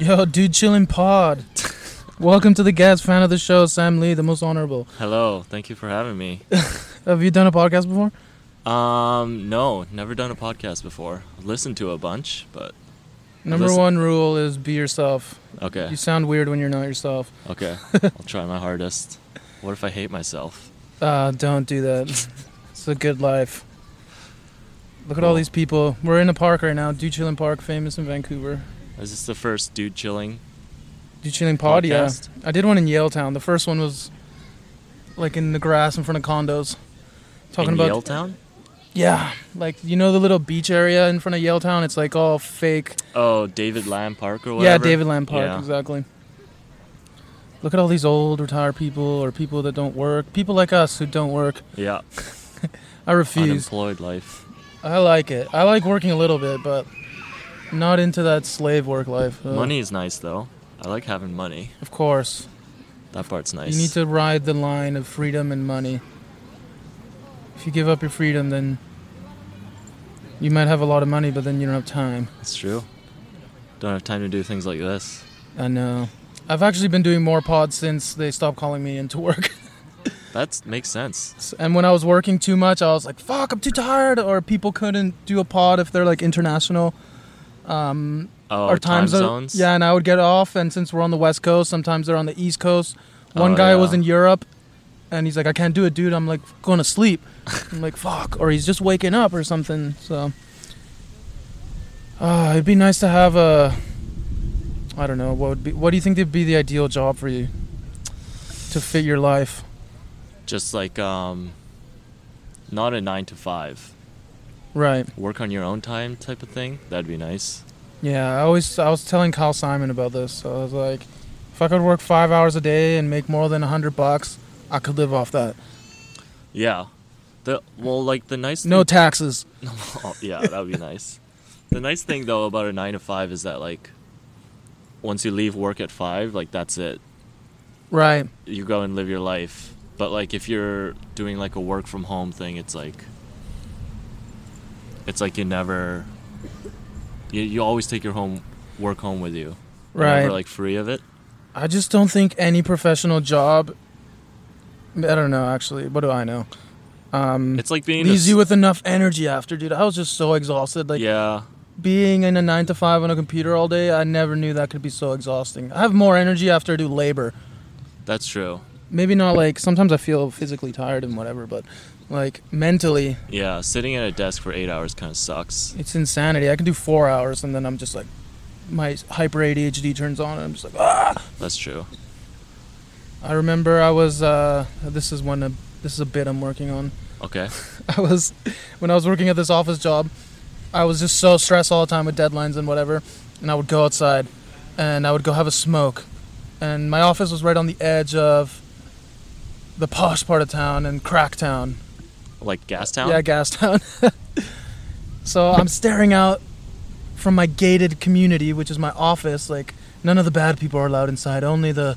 Yo, dude, chilling pod. Welcome to the guest fan of the show, Sam Lee, the most honorable. Hello, thank you for having me. Have you done a podcast before? Um, no, never done a podcast before. I've listened to a bunch, but Number Listen- one rule is be yourself. okay, You sound weird when you're not yourself. okay. I'll try my hardest. What if I hate myself? Uh, don't do that. it's a good life. Look at all these people. We're in a park right now, Dude Chilling Park, famous in Vancouver. Is this the first dude chilling? Dude Chilling Pod, yeah. Podcast? I did one in Yaletown. The first one was like in the grass in front of condos. Talking in about Yaletown? Yeah, like you know the little beach area in front of Yaletown. It's like all fake. Oh, David Lam Park or whatever? Yeah. David Lam Park, Yeah. exactly. Look at all these old retired people or people that don't work. People like us who don't work. Yeah, I refuse. unemployed life. I like it. I like working a little bit, but not into that slave work life. Ugh. Money is nice though. I like having money. Of course. That part's nice. You need to ride the line of freedom and money. If you give up your freedom, then you might have a lot of money, but then you don't have time. It's true. Don't have time to do things like this. I know. I've actually been doing more pods since they stopped calling me into work. That makes sense. And when I was working too much, I was like, "Fuck, I'm too tired." Or people couldn't do a pod if they're like international. Um, Oh, or time zo- zones. Yeah, and I would get off, and since we're on the west coast, sometimes they're on the east coast. One Oh, guy was in Europe, and he's like, "I can't do it, dude." I'm like, "Going to sleep." I'm like, "Fuck," or he's just waking up or something. So, uh, it'd be nice to have a. I don't know what would be. What do you think would be the ideal job for you to fit your life? Just like um, not a nine to five. Right. Work on your own time type of thing. That'd be nice. Yeah, I always I was telling Kyle Simon about this. So I was like, if I could work five hours a day and make more than a hundred bucks, I could live off that. Yeah. The well, like the nice. No thing- taxes. oh, yeah, that would be nice. The nice thing though about a nine to five is that like, once you leave work at five, like that's it. Right. You go and live your life. But like if you're doing like a work from home thing, it's like. It's like you never. You you always take your home work home with you. You're Right. Never like free of it. I just don't think any professional job. I don't know. Actually, what do I know? Um, It's like being. leaves you with enough energy after, dude. I was just so exhausted. Like yeah. being in a nine to five on a computer all day. I never knew that could be so exhausting. I have more energy after I do labor. That's true. Maybe not like sometimes I feel physically tired and whatever, but like mentally, Yeah, sitting at a desk for eight hours kind of sucks. It's insanity. I can do four hours and then I'm just like, my hyper ADHD turns on and I'm just like, ah. That's true. I remember I was, uh, this is one, of this is a bit I'm working on. Okay. I was, when I was working at this office job, I was just so stressed all the time with deadlines and whatever. And I would go outside and I would go have a smoke. And my office was right on the edge of the posh part of town and crack town. Like Gastown? Yeah, Gastown. so I'm staring out from my gated community, which is my office. Like none of the bad people are allowed inside. Only the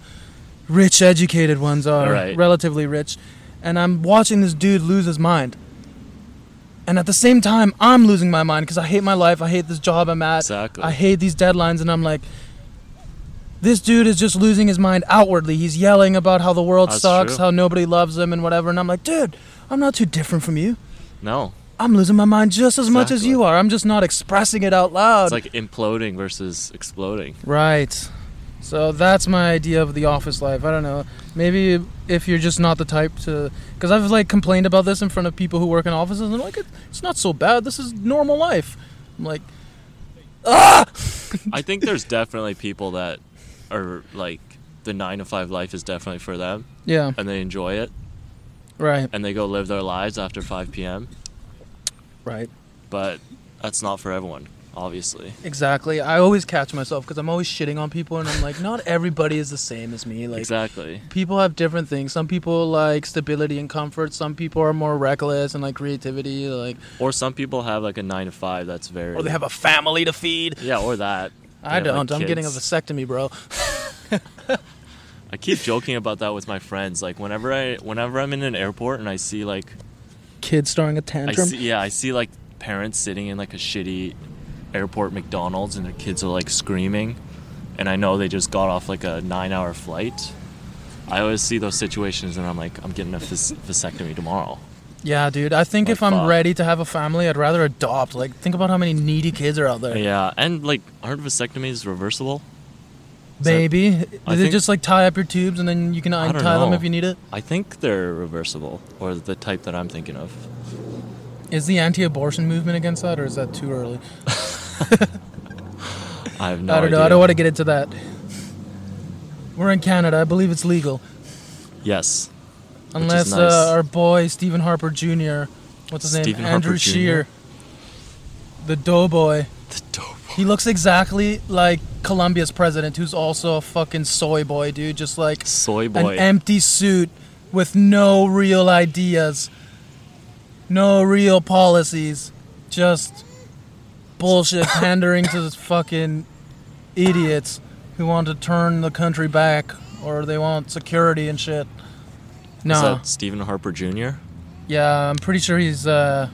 rich, educated ones are Right. relatively rich. And I'm watching this dude lose his mind. And at the same time, I'm losing my mind because I hate my life. I hate this job I'm at. Exactly. I hate these deadlines, and I'm like, this dude is just losing his mind outwardly. He's yelling about how the world That's sucks, true. how nobody loves him, and whatever. And I'm like, dude, I'm not too different from you. No. I'm losing my mind just as much as you are. I'm just not expressing it out loud. It's like imploding versus exploding. right. So that's my idea of the office life. I don't know. Maybe if you're just not the type to, because I've like complained about this in front of people who work in offices, and they're like, it's not so bad. This is normal life. I'm like, ah. I think there's definitely people that are like the nine to five life is definitely for them Yeah. and they enjoy it Right. and they go live their lives after 5 p.m. Right. But that's not for everyone, obviously. Exactly. I always catch myself because I'm always shitting on people, and I'm like, not everybody is the same as me. Like, exactly. people have different things. Some people like stability and comfort. Some people are more reckless and like creativity. Like, Or some people have like a nine to five that's very. or they have a family to feed. Yeah, or that. They I have, don't. I'm getting a vasectomy, bro. I keep joking about that with my friends. Like whenever I, whenever I'm in an airport and I see like Kids throwing a I tantrum. see, yeah, I see like parents sitting in like a shitty airport McDonald's and their kids are like screaming. and I know they just got off like a nine-hour flight, I always see those situations and I'm like, I'm getting a vas- vasectomy tomorrow. Yeah, dude. I think Like, if I'm fuck. ready to have a family, I'd rather adopt. Like, think about how many needy kids are out there. Yeah, and like, aren't vasectomies reversible? Is that- Maybe. I they think- just like tie up your tubes and then you can untie them if you need it? I think they're reversible, or the type that I'm thinking of. Is the anti-abortion movement against that, or is that too early? I have no I don't know. I don't want to get into that. We're in Canada. I believe it's legal, Yes. Unless nice. uh, our boy Stephen Harper Jr. What's his Stephen name? Harper Andrew Jr.? Scheer, the doughboy. The dope. He looks exactly like Colombia's president, who's also a fucking soy boy, dude. Just like Soy boy, an empty suit with no real ideas, no real policies, just bullshit pandering to fucking idiots who want to turn the country back or they want security and shit. No, Is that Stephen Harper Jr.? yeah, I'm pretty sure he's. Uh,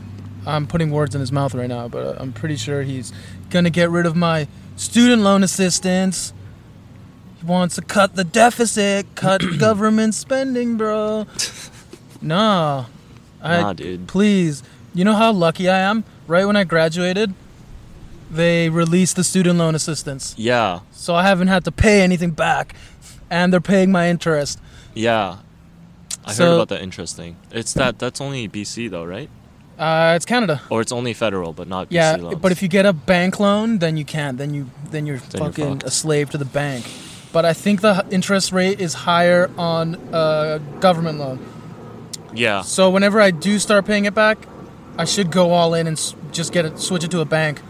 I'm putting words in his mouth right now, but I'm pretty sure he's gonna get rid of my student loan assistance. He wants to cut the deficit, cut government spending, bro. No, I Nah, dude. please. You know how lucky I am? Right when I graduated, they released the student loan assistance, Yeah, so I haven't had to pay anything back, and they're paying my interest. yeah. I So- heard about that interest thing. It's that that's only BC though, right? Uh, it's Canada. Or it's only federal, but not BC Yeah, loans. but if you get a bank loan, then you can't. Then you then you're Then you're fucking a slave to the bank. But I think the interest rate is higher on a government loan. yeah, So whenever I do start paying it back, I should go all in and just get it, switch it to a bank,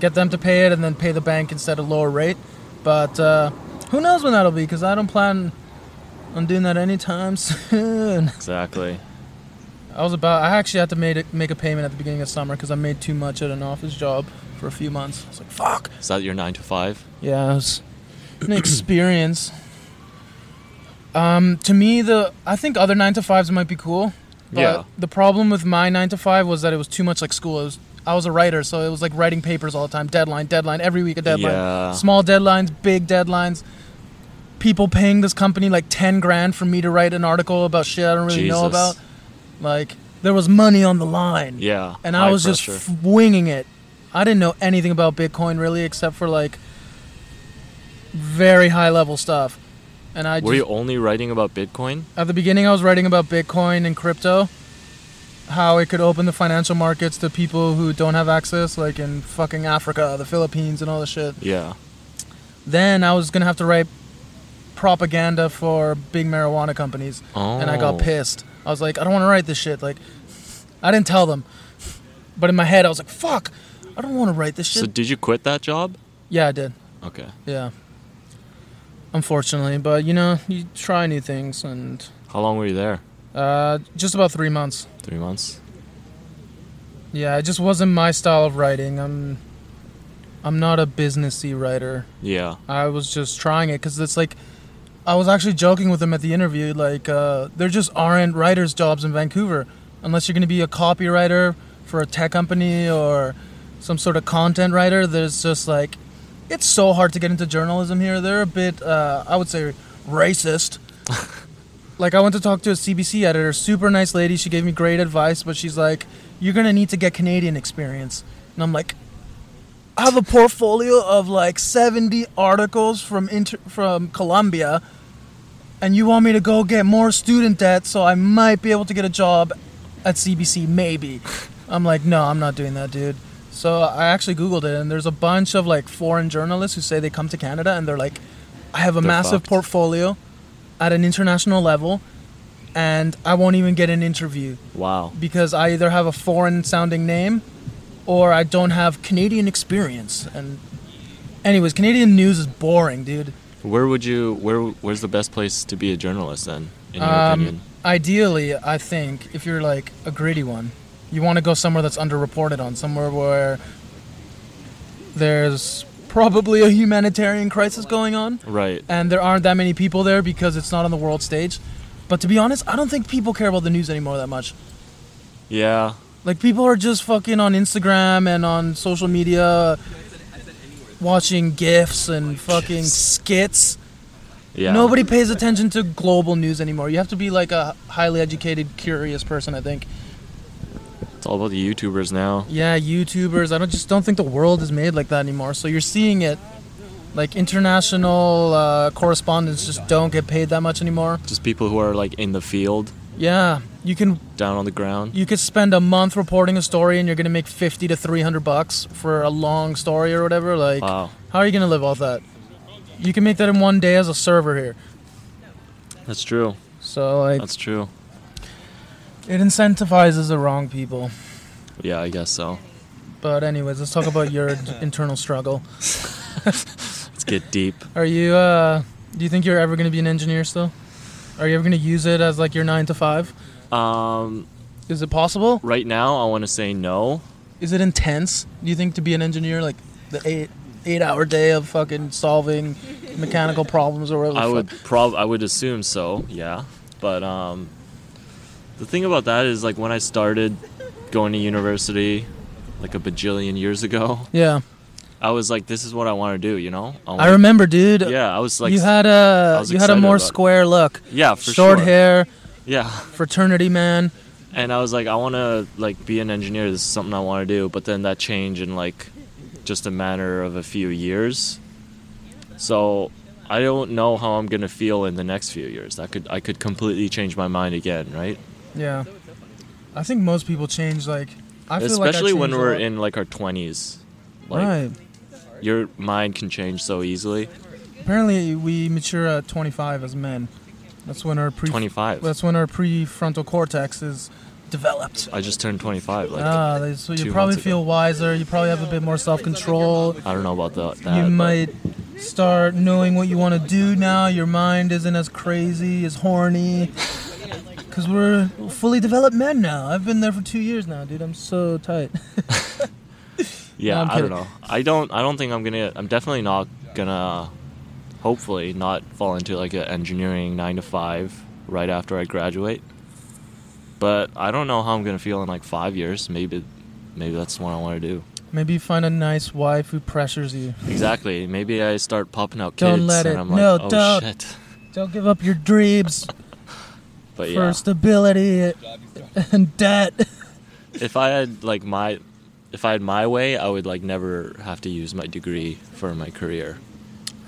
get them to pay it, and then pay the bank instead of lower rate. But uh, who knows when that'll be? Because I don't plan on doing that anytime soon. exactly. I was about. I actually had to make it, make a payment at the beginning of summer because I made too much at an office job for a few months. I was like, fuck. Is that your nine to five? Yeah, it was an experience. Um, to me, the I think other nine to fives might be cool. But Yeah. The problem with my nine to five was that it was too much like school. It was I was a writer, so it was like writing papers all the time. Deadline, deadline, every week a deadline. Yeah. Small deadlines, big deadlines. People paying this company like ten grand for me to write an article about shit I don't really know about. Like there was money on the line Yeah. and I was pressure. just f- winging it. I didn't know anything about Bitcoin really, except for like very high level stuff. And I Were just, you only writing about Bitcoin? at the beginning, I was writing about Bitcoin and crypto, how it could open the financial markets to people who don't have access, like in fucking Africa, the Philippines, and all this shit. Yeah. Then I was gonna have to write propaganda for big marijuana companies, Oh. and I got oh. pissed. I was like, I don't want to write this shit. Like, I didn't tell them, but in my head, I was like, fuck, I don't want to write this shit. So did you quit that job? yeah, I did. Okay. Yeah. Unfortunately, but you know, you try new things, and How long were you there? uh, just about three months. Three months. Yeah, it just wasn't my style of writing. I'm, I'm not a businessy writer. Yeah. I was just trying it because it's like, I was actually joking with them at the interview. Like, uh, there just aren't writers' jobs in Vancouver unless you're going to be a copywriter for a tech company or some sort of content writer. There's just like, it's so hard to get into journalism here. They're a bit, uh, I would say, racist. like, I went to talk to a CBC editor, super nice lady. She gave me great advice, but she's like, you're going to need to get Canadian experience. And I'm like, I have a portfolio of like 70 articles from inter- from Colombia, and you want me to go get more student debt so I might be able to get a job at CBC, maybe. I'm like, no, I'm not doing that, dude. So I actually Googled it, and there's a bunch of like foreign journalists who say they come to Canada and they're like, I have a They're massive fucked. portfolio at an international level, and I won't even get an interview Wow. because I either have a foreign sounding name or I don't have Canadian experience. And anyways, Canadian news is boring, dude. Where would you? Where? Where's the best place to be a journalist then? In your Um, opinion? Ideally, I think if you're like a gritty one, you want to go somewhere that's underreported on, somewhere where there's probably a humanitarian crisis going on Right. and there aren't that many people there because it's not on the world stage. But to be honest, I don't think people care about the news anymore that much. Yeah. Like people are just fucking on Instagram and on social media watching gifs and fucking skits. Yeah. Nobody pays attention to global news anymore. You have to be like a highly educated, curious person, I think. It's all about the YouTubers now. Yeah, YouTubers. I don't just don't think the world is made like that anymore. So you're seeing it. Like international uh, correspondents just don't get paid that much anymore. Just people who are like in the field, Yeah, you can down on the ground. you could spend a month reporting a story and you're gonna make fifty to three hundred bucks for a long story or whatever. Like, Wow. how are you gonna live off that? You can make that in one day as a server here. That's true. So like, That's true. it incentivizes the wrong people. Yeah, I guess so. But anyways, let's talk about your internal struggle. Let's get deep. Are you? uh Do you think you're ever gonna be an engineer still? Are you ever gonna use it as like your nine to five? Um, Is it possible? right now, I want to say no. Is it intense? Do you think to be an engineer, like the eight eight hour day of fucking solving mechanical problems or whatever? I would prob I would assume so, yeah. But um, the thing about that is like when I started going to university, like a bajillion years ago, Yeah, I was like, this is what I want to do, you know? I wanna- remember, dude. Yeah, I was like, you had a you had a more about it. square look, yeah, for sure. short sure. hair, Yeah, fraternity man. and I was like, I want to like be an engineer. This is something I want to do. But then that changed in like just a matter of a few years. So I don't know how I'm gonna feel in the next few years. That could I could completely change my mind again, right? Yeah, I think most people change. Like, I feel like Especially when we're in like our twenties. Like right. your mind can change so easily. Apparently, we mature at 25 as men. That's when our pre. Twenty five. That's when our prefrontal cortex is developed. I just turned twenty five. Like ah, so you probably months ago. feel wiser. You probably have a bit more self-control. I don't know about that. that you might start knowing what you want to do now. Your mind isn't as crazy, as horny. Because we're fully developed men now. I've been there for two years now, dude. I'm so tight. Yeah, No, I'm I don't know. I don't. I don't think I'm gonna. I'm definitely not gonna. Hopefully, not fall into like an engineering nine to five right after I graduate. But I don't know how I'm gonna feel in like five years. Maybe, maybe that's what I want to do. Maybe you find a nice wife who pressures you. Exactly. Maybe I start popping out Don't kids, let and it- I'm like, no, oh don't. shit. Don't give up your dreams But for stability and debt. if I had like my, if I had my way, I would like never have to use my degree for my career.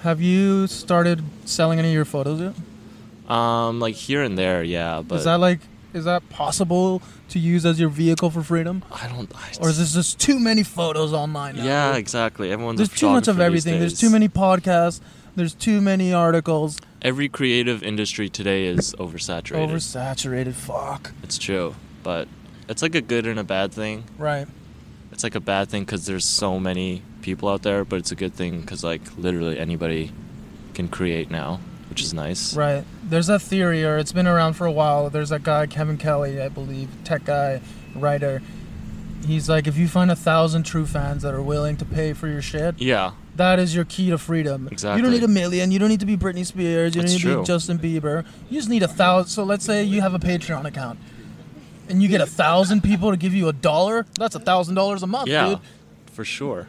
Have you started selling any of your photos yet? Um, like here and there, yeah. But is that like is that possible to use as your vehicle for freedom? I don't. I Or is this just too many photos online now? Yeah, exactly. Everyone's There's too much of everything. There's too many podcasts. There's too many articles. Every creative industry today is oversaturated. Oversaturated. Fuck. it's true, but it's like a good and a bad thing. Right. It's like a bad thing because there's so many people out there, but it's a good thing because like literally anybody can create now, which is nice. Right. There's a theory, or it's been around for a while. There's that guy, Kevin Kelly, I believe, tech guy, writer. He's like, if you find a thousand true fans that are willing to pay for your shit, Yeah, that is your key to freedom. Exactly. You don't need a million. You don't need to be Britney Spears. You don't That's need to true. be Justin Bieber. You just need a thousand. So let's say you have a Patreon account, and you get a thousand people to give you a dollar. That's a thousand dollars a month, yeah, dude. for sure.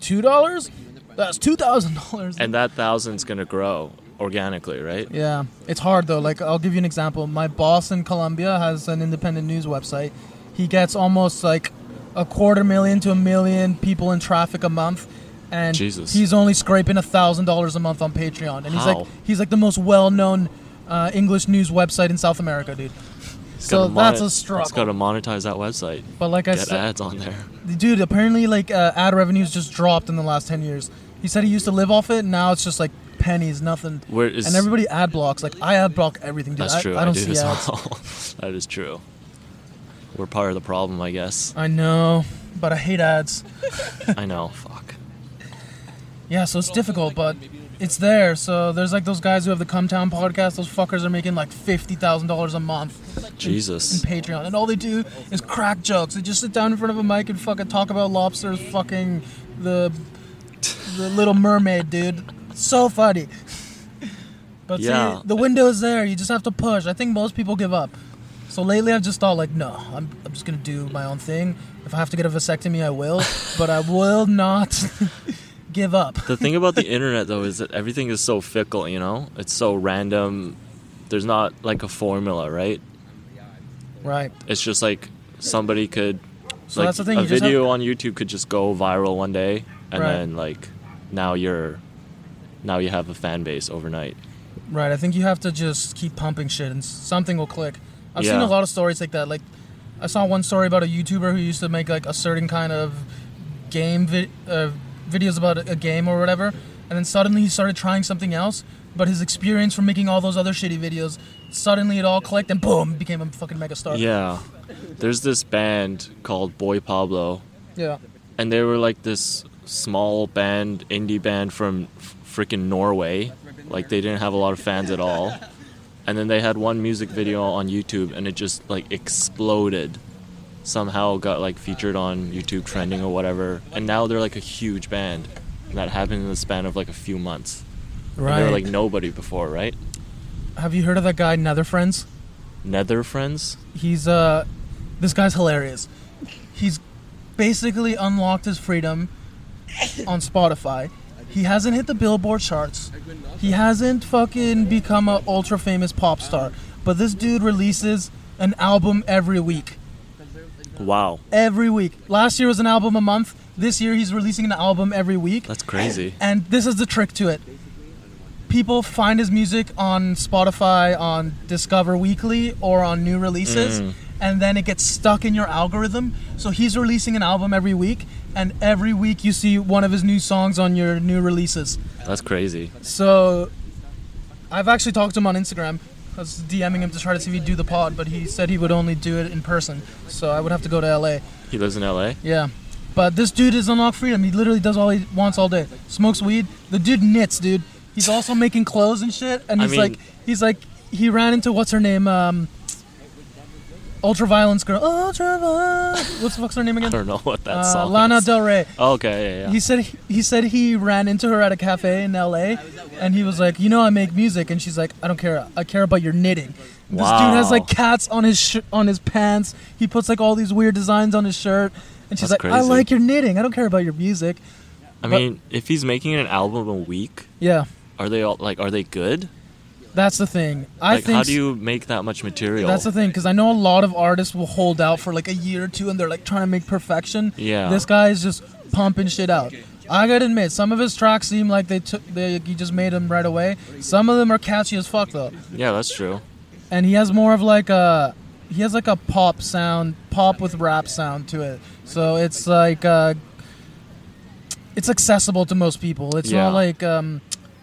Two dollars? That's two thousand dollars. And that thousand's gonna grow organically, right? Yeah, it's hard though. Like I'll give you an example. My boss in Colombia has an independent news website. He gets almost like a quarter million to a million people in traffic a month, and Jesus. he's only scraping a thousand dollars a month on Patreon. And he's How? like he's like the most well-known uh, English news website in South America, dude. So that's a struggle. It's got to monetize that website. But like I said, ads on there. dude, apparently like uh, ad revenues just dropped in the last ten years. He said he used to live off it, now it's just like pennies, nothing. Where is and everybody ad blocks. Like I ad block everything, dude. That's I, true. I don't do see ads. well. that is true. We're part of the problem, I guess. I know, but I hate ads. I know. Fuck. Yeah, so it's difficult, but it's there. So there's like those guys who have the Cum Town podcast. Those fuckers are making like fifty thousand dollars a month in Jesus. Patreon, and all they do is crack jokes. They just sit down in front of a mic and fucking talk about lobsters, fucking the the Little Mermaid, dude. So funny. But Yeah. see, the window is there. You just have to push. I think most people give up. So lately, I've just thought like, no, I'm, I'm just gonna do my own thing. If I have to get a vasectomy, I will. but I will not give up. The thing about the internet though is that everything is so fickle, you know? It's so random. There's not like a formula, right? right. It's just like somebody could So like that's the thing. a video have, on YouTube could just go viral one day and Right. then like now you're now you have a fan base overnight. right. I think you have to just keep pumping shit, and something will click. I've seen a lot of stories like that. Like, I saw one story about a YouTuber who used to make like a certain kind of game vi- uh, videos about a- game or whatever, and then suddenly he started trying something else. But his experience from making all those other shitty videos, suddenly it all clicked, and boom, became a fucking mega star. Yeah. There's this band called Boy Pablo Yeah. and they were like this small band, indie band from freaking Norway. Like they didn't have a lot of fans at all. And then they had one music video on YouTube and it just like exploded. Somehow got like featured on YouTube trending or whatever. And now they're like a huge band. And that happened in the span of like a few months. And Right. they were like nobody before, right? Have you heard of that guy Netherfriends? Nether friends? He's uh, this guy's hilarious. He's basically unlocked his freedom on Spotify. He hasn't hit the Billboard charts. He hasn't fucking become a ultra famous pop star. But this dude releases an album every week. Wow. Every week. Last year was an album a month. This year he's releasing an album every week. That's crazy. And this is the trick to it. People find his music on Spotify, on Discover Weekly, or on new releases, Mm. and then it gets stuck in your algorithm. So he's releasing an album every week, and every week you see one of his new songs on your new releases. That's crazy. So I've actually talked to him on Instagram. I was DMing him to try to see if he'd do the pod, but he said he would only do it in person. So I would have to go to LA. He lives in LA? Yeah. But this dude is unlocked freedom. He literally does all he wants all day. Smokes weed. The dude knits, dude. He's also making clothes and shit. And I he's mean- like, he's like, he ran into what's her name, um, Ultraviolence girl. Ultraviolence. What's the fuck's her name again? I don't know what that Uh, song Lana is. Del Rey. Okay, yeah, yeah. He said he said he ran into her at a cafe in L.A. and he was like, you know, I make music, and she's like, I don't care. I care about your knitting. This dude has like cats on his sh- on his pants. He puts like all these weird designs on his shirt, and she's That's like, I like your knitting. I don't care about your music. I But- mean, if he's making an album a week, Yeah, are they all like are they good? That's the thing. I like think how do you make that much material? that's the thing because I know a lot of artists will hold out for like a year or two, and they're like trying to make perfection. Yeah. This guy is just pumping shit out. I gotta admit, some of his tracks seem like they took they he just made them right away. Some of them are catchy as fuck though. yeah, that's true. and he has more of like a he has like a pop sound pop with rap sound to it so it's like uh it's accessible to most people it's Yeah. not like um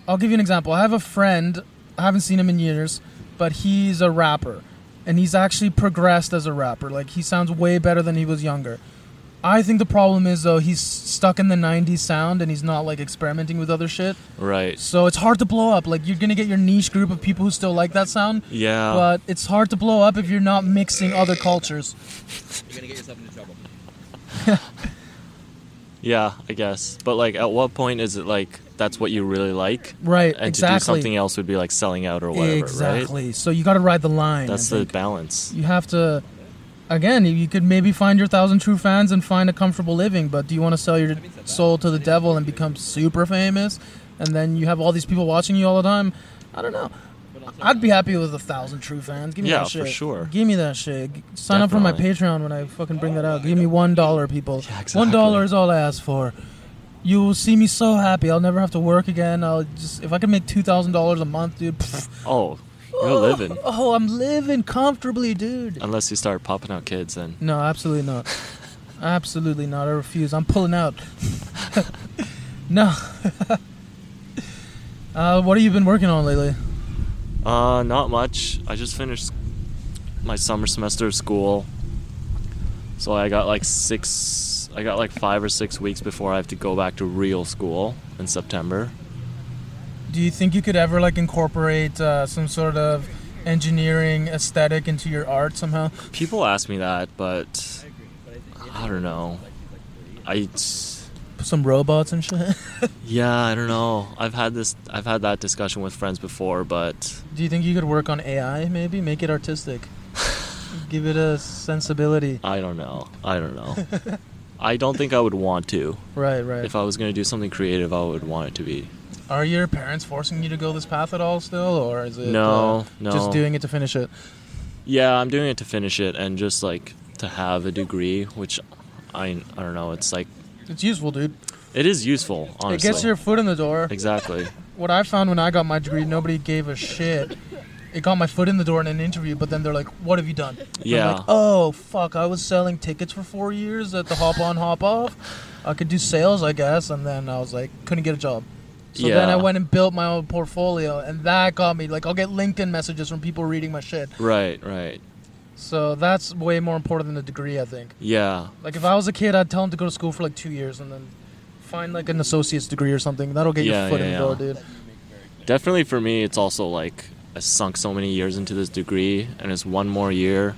i'll give you an example i have a friend i haven't seen him in years but he's a rapper and he's actually progressed as a rapper like he sounds way better than he was younger i think the problem is though he's stuck in the 90s sound and he's not like experimenting with other shit Right. so it's hard to blow up like you're gonna get your niche group of people who still like that sound Yeah. but it's hard to blow up if you're not mixing other cultures. You're gonna get yourself into trouble. yeah, I guess. But like at what point is it like that's what you really like? Right, And exactly. to do something else would be like selling out or whatever, right? exactly. So you got to ride the line. That's the balance. You have to. Again, you- could maybe find your thousand true fans and find a comfortable living, but do you want to sell your soul to the devil and become super famous, and then you have all these people watching you all the time? I don't know. I'd be happy with a thousand true fans. Give me Yeah, that shit. for sure. Give me that shit. Sign up for my Patreon when I fucking bring that out. Give me one dollar, people. Yeah, One dollar is all I ask for. You will see me so happy. I'll never have to work again. I'll just if I can make two thousand dollars a month, dude. pff, Oh, you're living. Oh, I'm living comfortably, dude. Unless you start popping out kids then. No, absolutely not. absolutely not. I refuse. I'm pulling out. no. uh, what have you been working on lately? Uh, not much. I just finished my summer semester of school. So I got like six, I got like five or six weeks before I have to go back to real school in September. Do you think you could ever like incorporate uh, some sort of engineering aesthetic into your art somehow? People ask me that, but I don't know. I, Put some robots and shit. yeah, I don't know. I've had this, I've had that discussion with friends before, but Do you think you could work on AI? Maybe make it artistic. Give it a sensibility. I don't know. I don't know. I don't think I would want to. Right, right. If I was gonna do something creative, I would want it to be. Are your parents forcing you to go this path at all still, or is it No, uh, no. just doing it to finish it? Yeah, I'm doing it to finish it and just like to have a degree, which I I don't know. It's like It's useful, dude. it is useful. Honestly, It gets your foot in the door. exactly. What I found when I got my degree, nobody gave a shit. It got my foot in the door in an interview, but then they're like, "What have you done?" Yeah. like, oh fuck! I was selling tickets for four years at the Hop On Hop Off. I could do sales, I guess, and then I was like, couldn't get a job. So then I went and built my own portfolio, and that got me like I'll get LinkedIn messages from people reading my shit. Right, right. So that's way more important than a degree, I think. Yeah, Like if I was a kid, I'd tell them to go to school for like two years and then find like an associate's degree or something. That'll get Yeah, your foot yeah, in the yeah. door, dude. definitely for me, it's also like I sunk so many years into this degree, and it's one more year,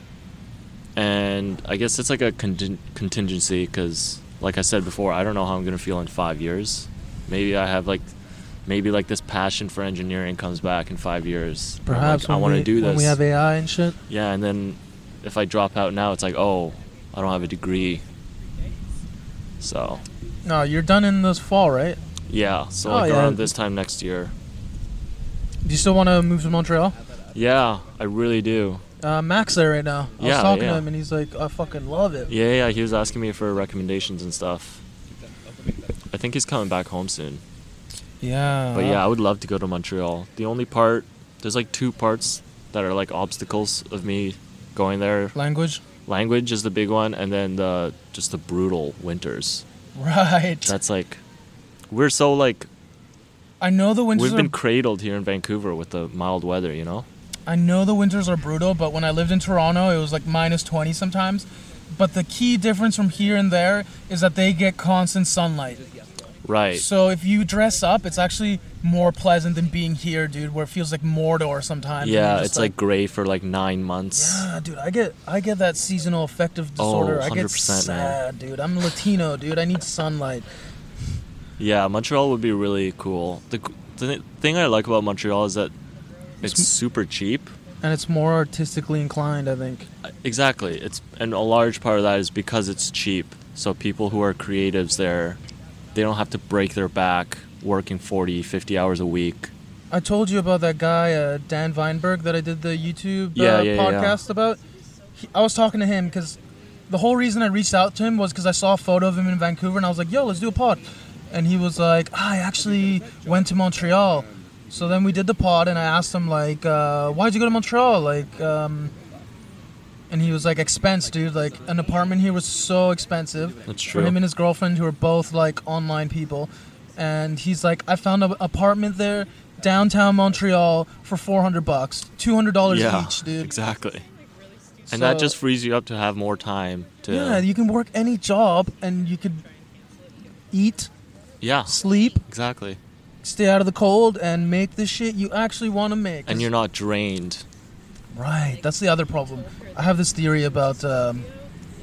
and I guess it's like a contin- contingency because, like I said before, I don't know how I'm gonna feel in five years. Maybe I have like, maybe like this passion for engineering comes back in five years. Perhaps like, I want to do this. when we have AI and shit. Yeah, and then if I drop out now, it's like, oh, I don't have a degree. So No, you're done in this fall, right? yeah, so Oh, like yeah. around this time next year. Do you still want to move to Montreal? Yeah, I really do. Uh, Mac's there right now. I was Yeah, talking yeah. to him and he's like, I fucking love it. Yeah, yeah, he was asking me for recommendations and stuff. I think he's coming back home soon. Yeah. But yeah, I would love to go to Montreal. The only part, there's like two parts that are like obstacles of me going there. Language? Language is the big one, and then the just the brutal winters. Right. That's like, we're so like I know the winters We've are been cradled here in Vancouver with the mild weather, you know? I know the winters are brutal, but when I lived in Toronto, it was like minus 20 sometimes. But the key difference from here and there is that they get constant sunlight. Right. So if you dress up, it's actually more pleasant than being here, dude, where it feels like Mordor sometimes. yeah, it's like gray for like nine months. Yeah, dude, I get I get that seasonal affective disorder. Oh, I get 100%, man. sad, dude. I'm Latino, dude. I need sunlight. Yeah, Montreal would be really cool. The, the thing I like about Montreal is that it's It's super cheap. And it's more artistically inclined, I think. Exactly. It's and a large part of that is because it's cheap. So people who are creatives there, they don't have to break their back working 40, 50 hours a week. I told you about that guy, uh, Dan Weinberg, that I did the YouTube uh, Yeah, yeah, yeah. podcast about. He, I was talking to him because the whole reason I reached out to him was because I saw a photo of him in Vancouver and I was like, yo, let's do a pod. And he was like, I actually went to Montreal. So then we did the pod and I asked him, like, uh, why'd you go to Montreal? Like, um, and he was like, expense, dude. Like, an apartment here was so expensive That's for him and his girlfriend who are both like online people and he's like i found an apartment there downtown montreal for 400 bucks $200 yeah, each dude exactly. And that just frees you up to have more time to yeah you can work any job and you could eat Yeah, sleep exactly. stay out of the cold and make the shit you actually want to make And you're not drained. right that's the other problem i have this theory about um,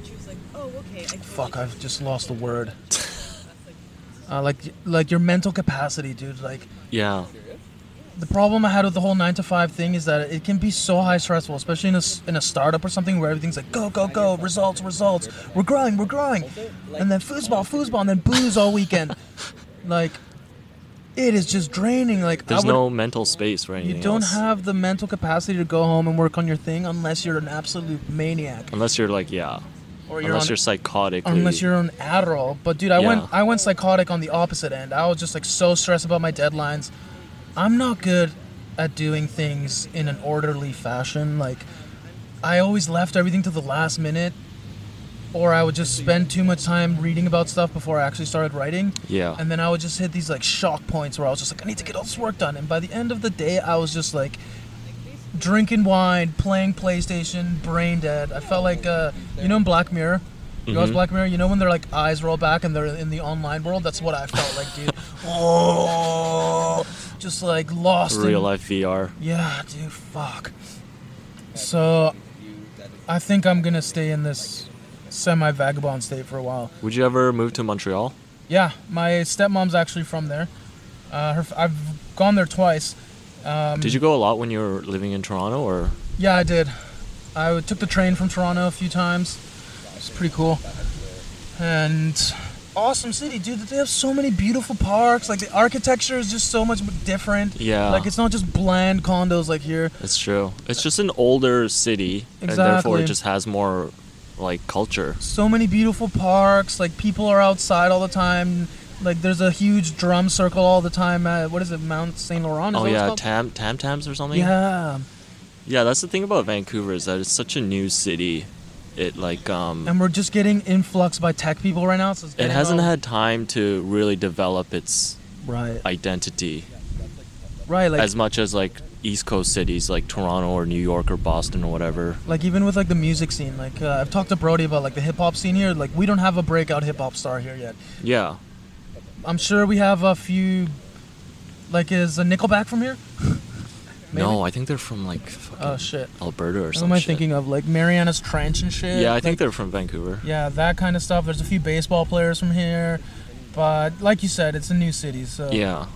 She was like, oh, okay. Fuck i've just lost the word uh, like like your mental capacity dude like Yeah. The problem I had with the whole nine to five thing is that it can be so high stressful, especially in a, in a startup or something where everything's like go go go results results we're growing we're growing, and then foosball foosball and then booze all weekend, like it is just draining. Like There's would- no mental space for anything you don't else. have the mental capacity to go home and work on your thing unless you're an absolute maniac Unless you're like, yeah. or you're Unless on, you're psychotic. unless you're on Adderall. But dude, I Yeah. went I went psychotic on the opposite end. I was just like so stressed about my deadlines. I'm not good at doing things in an orderly fashion. Like I always left everything to the last minute or I would just spend too much time reading about stuff before I actually started writing. Yeah. And then I would just hit these like shock points where I was just like I need to get all this work done and by the end of the day I was just like drinking wine, playing PlayStation, brain dead. I felt like uh, you know in Black Mirror. You watch Mhm. Black Mirror, you know when their like eyes roll back and they're in the online world. That's what I felt like, dude. Oh, just like lost. Real in, life VR. Yeah, dude. Fuck. So, I think I'm gonna stay in this semi-vagabond state for a while. Would you ever move to Montreal? Yeah, my stepmom's actually from there. Uh, her, I've gone there twice. Um, Did you go a lot when you were living in Toronto, or Yeah, I did. I took the train from Toronto a few times. It's pretty cool. and awesome city, dude. They have so many beautiful parks. Like the architecture is just so much different. Yeah. Like it's not just bland condos like here. It's true. It's just an older city, and therefore it just has more like culture. So many beautiful parks. Like people are outside all the time. Like there's a huge drum circle all the time at what is it, Mount Saint Laurent? Is Oh that what it's yeah, tam tam tams or something. Yeah. Yeah, that's the thing about Vancouver is that it's such a new city. It like um And we're just getting influx by tech people right now. So it's it hasn't had time to really develop its right, identity right. Like as much as like East Coast cities like Toronto or New York or Boston or whatever. like even with like the music scene. Like uh, I've talked to Brody about like the hip hop scene here. Like we don't have a breakout hip hop star here yet. Yeah. I'm sure we have a few. Like is a Nickelback from here? Maybe? No, I think they're from like fucking Oh shit. Alberta or something. What am I thinking of? Like Marianas Trench and shit. Yeah, I think they're from Vancouver. Yeah, that kind of stuff. There's a few baseball players from here, but like you said, it's a new city, so Yeah.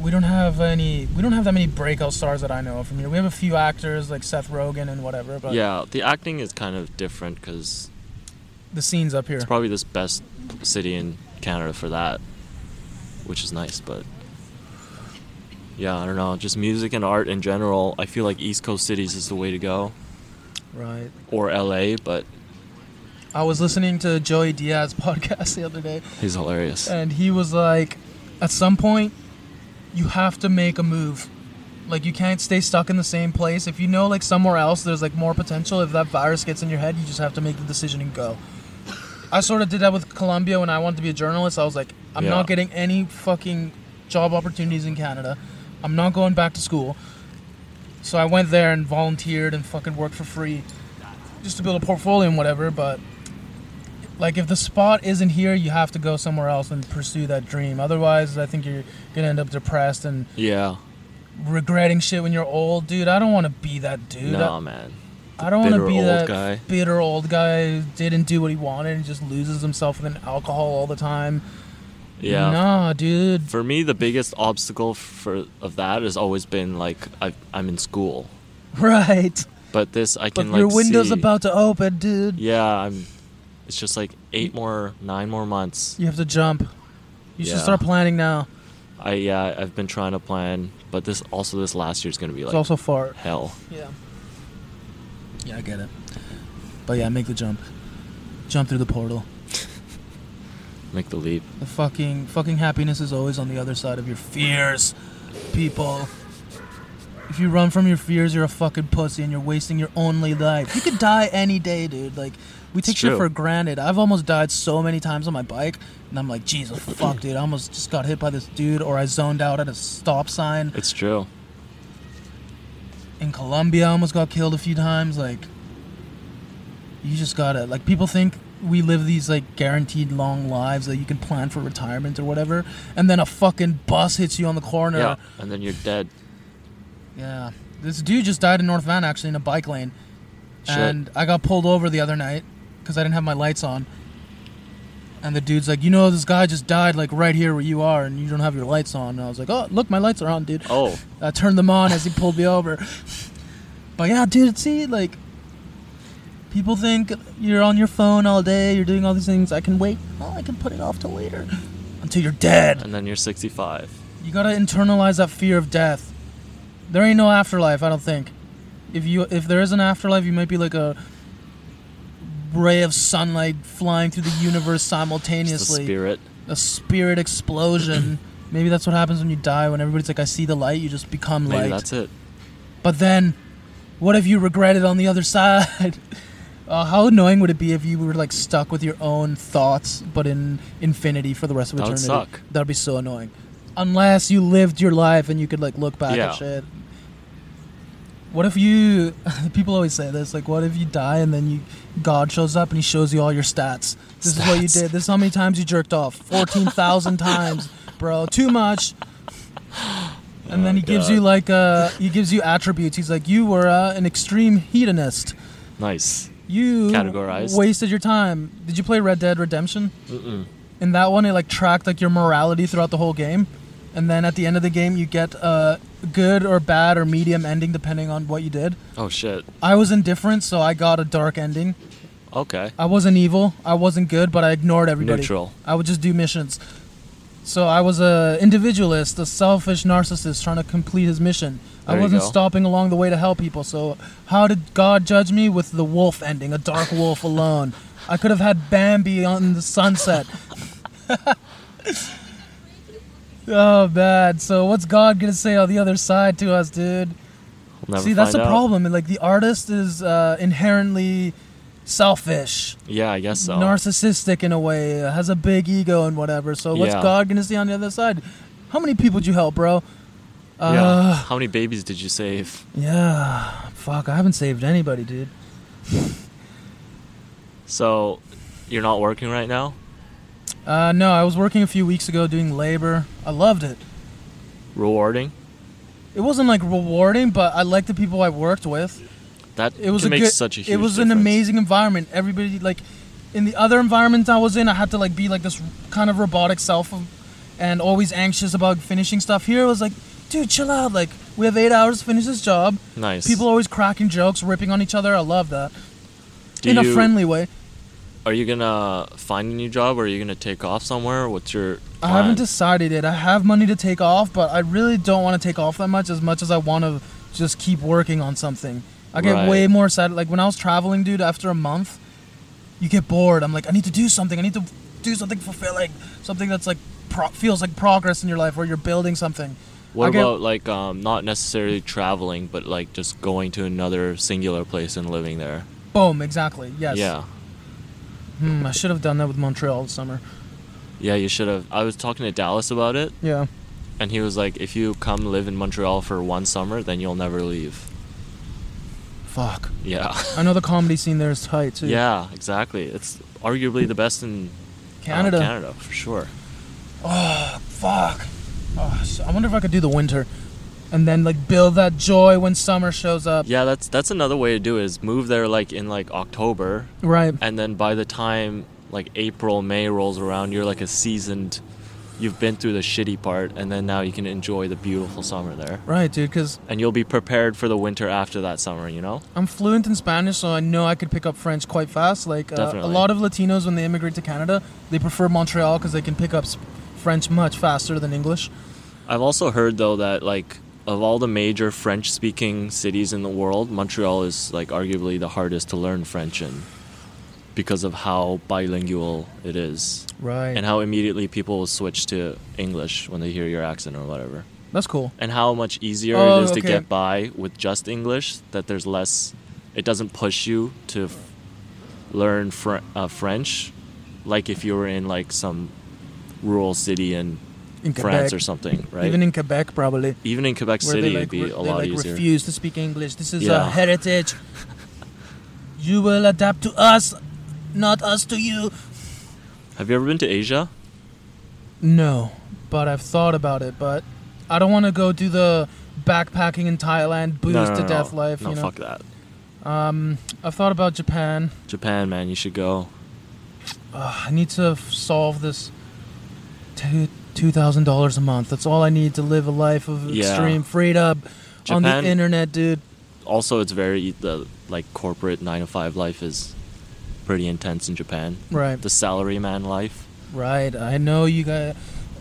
we don't have any. We don't have that many breakout stars that I know of from here. We have a few actors like Seth Rogen and whatever, but Yeah, the acting is kind of different because the scenes up here. it's probably this best city in Canada for that, which is nice. But yeah, I don't know. Just music and art in general. I feel like East Coast cities is the way to go, Right. or LA. But I was listening to Joey Diaz podcast the other day, he's hilarious. and he was like, at some point, you have to make a move. Like you can't stay stuck in the same place. If you know like somewhere else there's like more potential, if that virus gets in your head, you just have to make the decision and go. I sort of did that with Colombia when I wanted to be a journalist. I was like, I'm Yeah. not getting any fucking job opportunities in Canada. I'm not going back to school. So I went there and volunteered and fucking worked for free just to build a portfolio and whatever, but like if the spot isn't here, you have to go somewhere else and pursue that dream. Otherwise, I think you're going to end up depressed and yeah. regretting shit when you're old, dude. I don't want to be that dude. No, I, man. I don't want to be that guy. bitter old guy who didn't do what he wanted and just loses himself an alcohol all the time. Yeah. Nah, dude. For me, the biggest obstacle for of that has always been like i I'm in school, Right. but this I But can like your window's see- about to open, dude. Yeah, I'm. It's just like eight more, nine more months. You have to jump. You should start planning now. I yeah, I've been trying to plan, but this also this last year's gonna be like It's also far. hell. Yeah. Yeah, I get it. But yeah, make the jump. Jump through the portal. Make the leap. The fucking fucking happiness is always on the other side of your fears, people. If you run from your fears, you're a fucking pussy and you're wasting your only life. You could die any day, dude. Like we take shit for granted. I've almost died so many times on my bike, and I'm like, Jesus, fuck, dude. I almost just got hit by this dude, or I zoned out at a stop sign It's true. in Colombia. I almost got killed a few times. Like, you just gotta like. People think we live these like guaranteed long lives that you can plan for retirement or whatever, and then a fucking bus hits you on the corner. Yeah, and then you're dead. Yeah. This dude just died in North Van actually in a bike lane, Shit. and I got pulled over the other night because I didn't have my lights on. And the dude's like, you know, this guy just died like right here where you are, and you don't have your lights on. And I was like, oh, look, my lights are on, dude. Oh, I turned them on as he pulled me over. But yeah, dude, see, like, people think you're on your phone all day, you're doing all these things. I can wait. Oh, I can put it off till later. Until you're dead. and then you're 65. You gotta internalize that fear of death. There ain't no afterlife, I don't think. If you if there is an afterlife, you might be like a ray of sunlight flying through the universe simultaneously. spirit. a spirit explosion. Maybe that's what happens when you die. When everybody's like, "I see the light," you just become Maybe light. that's it. But then, what if you regret it on the other side? Uh, how annoying would it be if you were like stuck with your own thoughts, but in infinity for the rest of That would eternity? suck. That'd be so annoying. Unless you lived your life and you could like look back Yeah. at shit. What if you? People always say this. Like, what if you die and then you, God shows up and he shows you all your stats. This is what you Stats. did. This is how many times you jerked off. Fourteen thousand times, bro. Too much. And then Oh, he gives you like uh he gives you attributes. He's like, you were uh, an extreme hedonist. Nice. You Categorized. wasted your time. Did you play Red Dead Redemption? Mm-mm. In that one, it like tracked like your morality throughout the whole game, and then at the end of the game, you get a good or bad or medium ending depending on what you did. Oh shit. I was indifferent, so I got a dark ending. Okay. I wasn't evil. I wasn't good, but I ignored everybody. Neutral. I would just do missions. So I was a individualist, a selfish narcissist trying to complete his mission. I There you wasn't stopping along the way to help people. So how did God judge me with the wolf ending, a dark wolf alone? I could have had Bambi on the sunset. oh, bad. So what's God gonna say on the other side to us, dude? We'll never See, that's the out. problem. Like the artist is uh, inherently selfish Yeah, I guess so. narcissistic in a way, has a big ego and whatever. So what's Yeah. God gonna see on the other side? How many people did you help, bro? Uh, yeah. How many babies did you save? yeah. Fuck, I haven't saved anybody, dude. So, you're not working right now? Uh, no, I was working a few weeks ago doing labor. I loved it. Rewarding? It wasn't like rewarding, but I liked the people I worked with. That It was a make good. such a huge it was an amazing environment. Everybody like, in the other environment I was in, I had to like be like this kind of robotic self, and always anxious about finishing stuff. Here it was like, dude, chill out. Like we have eight hours to finish this job. Nice. People always cracking jokes, ripping on each other. I love that Do in a friendly way. Are you gonna find a new job or are you gonna take off somewhere? What's your I haven't decided it. I have money to take off, but I really don't want to take off that much. As much as I want to just keep working on something. I get Right. way more sad. Like when I was traveling, dude. After a month, you get bored. I'm like, I need to do something. I need to do something fulfilling. Something that's like pro- feels like progress in your life, where you're building something. What get- about like um, not necessarily traveling, but like just going to another singular place and living there? Boom. Exactly. Yes. Yeah. Hmm, I should have done that with Montreal this summer. Yeah, you should have. I was talking to Dallas about it, Yeah. and he was like, "If you come live in Montreal for one summer, then you'll never leave." Fuck. Yeah. I know the comedy scene there is tight too. yeah, exactly. It's arguably the best in uh, Canada. Canada for sure. Oh, fuck. Oh, sh- I wonder if I could do the winter, and then like build that joy when summer shows up. Yeah, that's that's another way to do it. Is move there like in like October, Right. and then by the time like April, May rolls around, you're like a seasoned. You've been through the shitty part, and then now you can enjoy the beautiful summer there. Right, dude. Because And you'll be prepared for the winter after that summer, you know? I'm fluent in Spanish, so I know I could pick up French quite fast. Like uh, a lot of Latinos, when they immigrate to Canada, they prefer Montreal because they can pick up French much faster than English. I've also heard though that like of all the major French speaking cities in the world, Montreal is like arguably the hardest to learn French in because of how bilingual it is Right. and how immediately people will switch to English when they hear your accent or whatever. That's cool. And how much easier Oh, it is to get by with just English that there's less it doesn't push you to f- learn fr- uh, French like if you were in like some rural city in In France Quebec. or something, right? Even in Quebec, probably. Even in Quebec Where City, like, it'd be re- a lot like easier. refuse to speak English. This is Yeah. a heritage. You will adapt to us, not us to you. Have you ever been to Asia? No, but I've thought about it. But I don't want to go do the backpacking in Thailand, booze no, no, to no, death life. No, you know, fuck that. um, I've thought about Japan. Japan, man, you should go. Ugh, I need to f- solve this two two thousand dollars a month. That's all I need to live a life of Yeah. extreme freedom on the internet, dude. Also, it's very the like corporate nine to five life is pretty intense in Japan. Right, The salaryman life. right. I know you guys.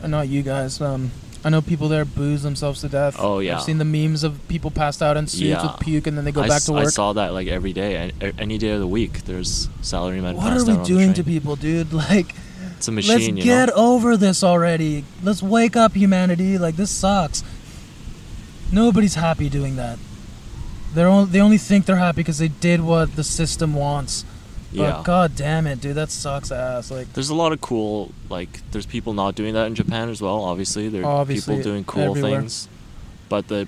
Not you guys. Um, I know people there booze themselves to death. Oh, yeah. I've seen the memes of people passed out in suits Yeah. with puke, and then they go I, back to I work. saw that like every day, any day of the week. There's salarymen. What passed are we doing to people, dude? Like, It's a machine, let's you get know. over this already. Let's wake up, humanity. Like, this sucks. Nobody's happy doing that. They're only, they only think they're happy because they did what the system wants. But Yeah. god damn it, dude, that sucks ass. Like, There's a lot of cool like. There's people not doing that in Japan as well. Obviously, there are Obviously, people doing cool everywhere. things, but the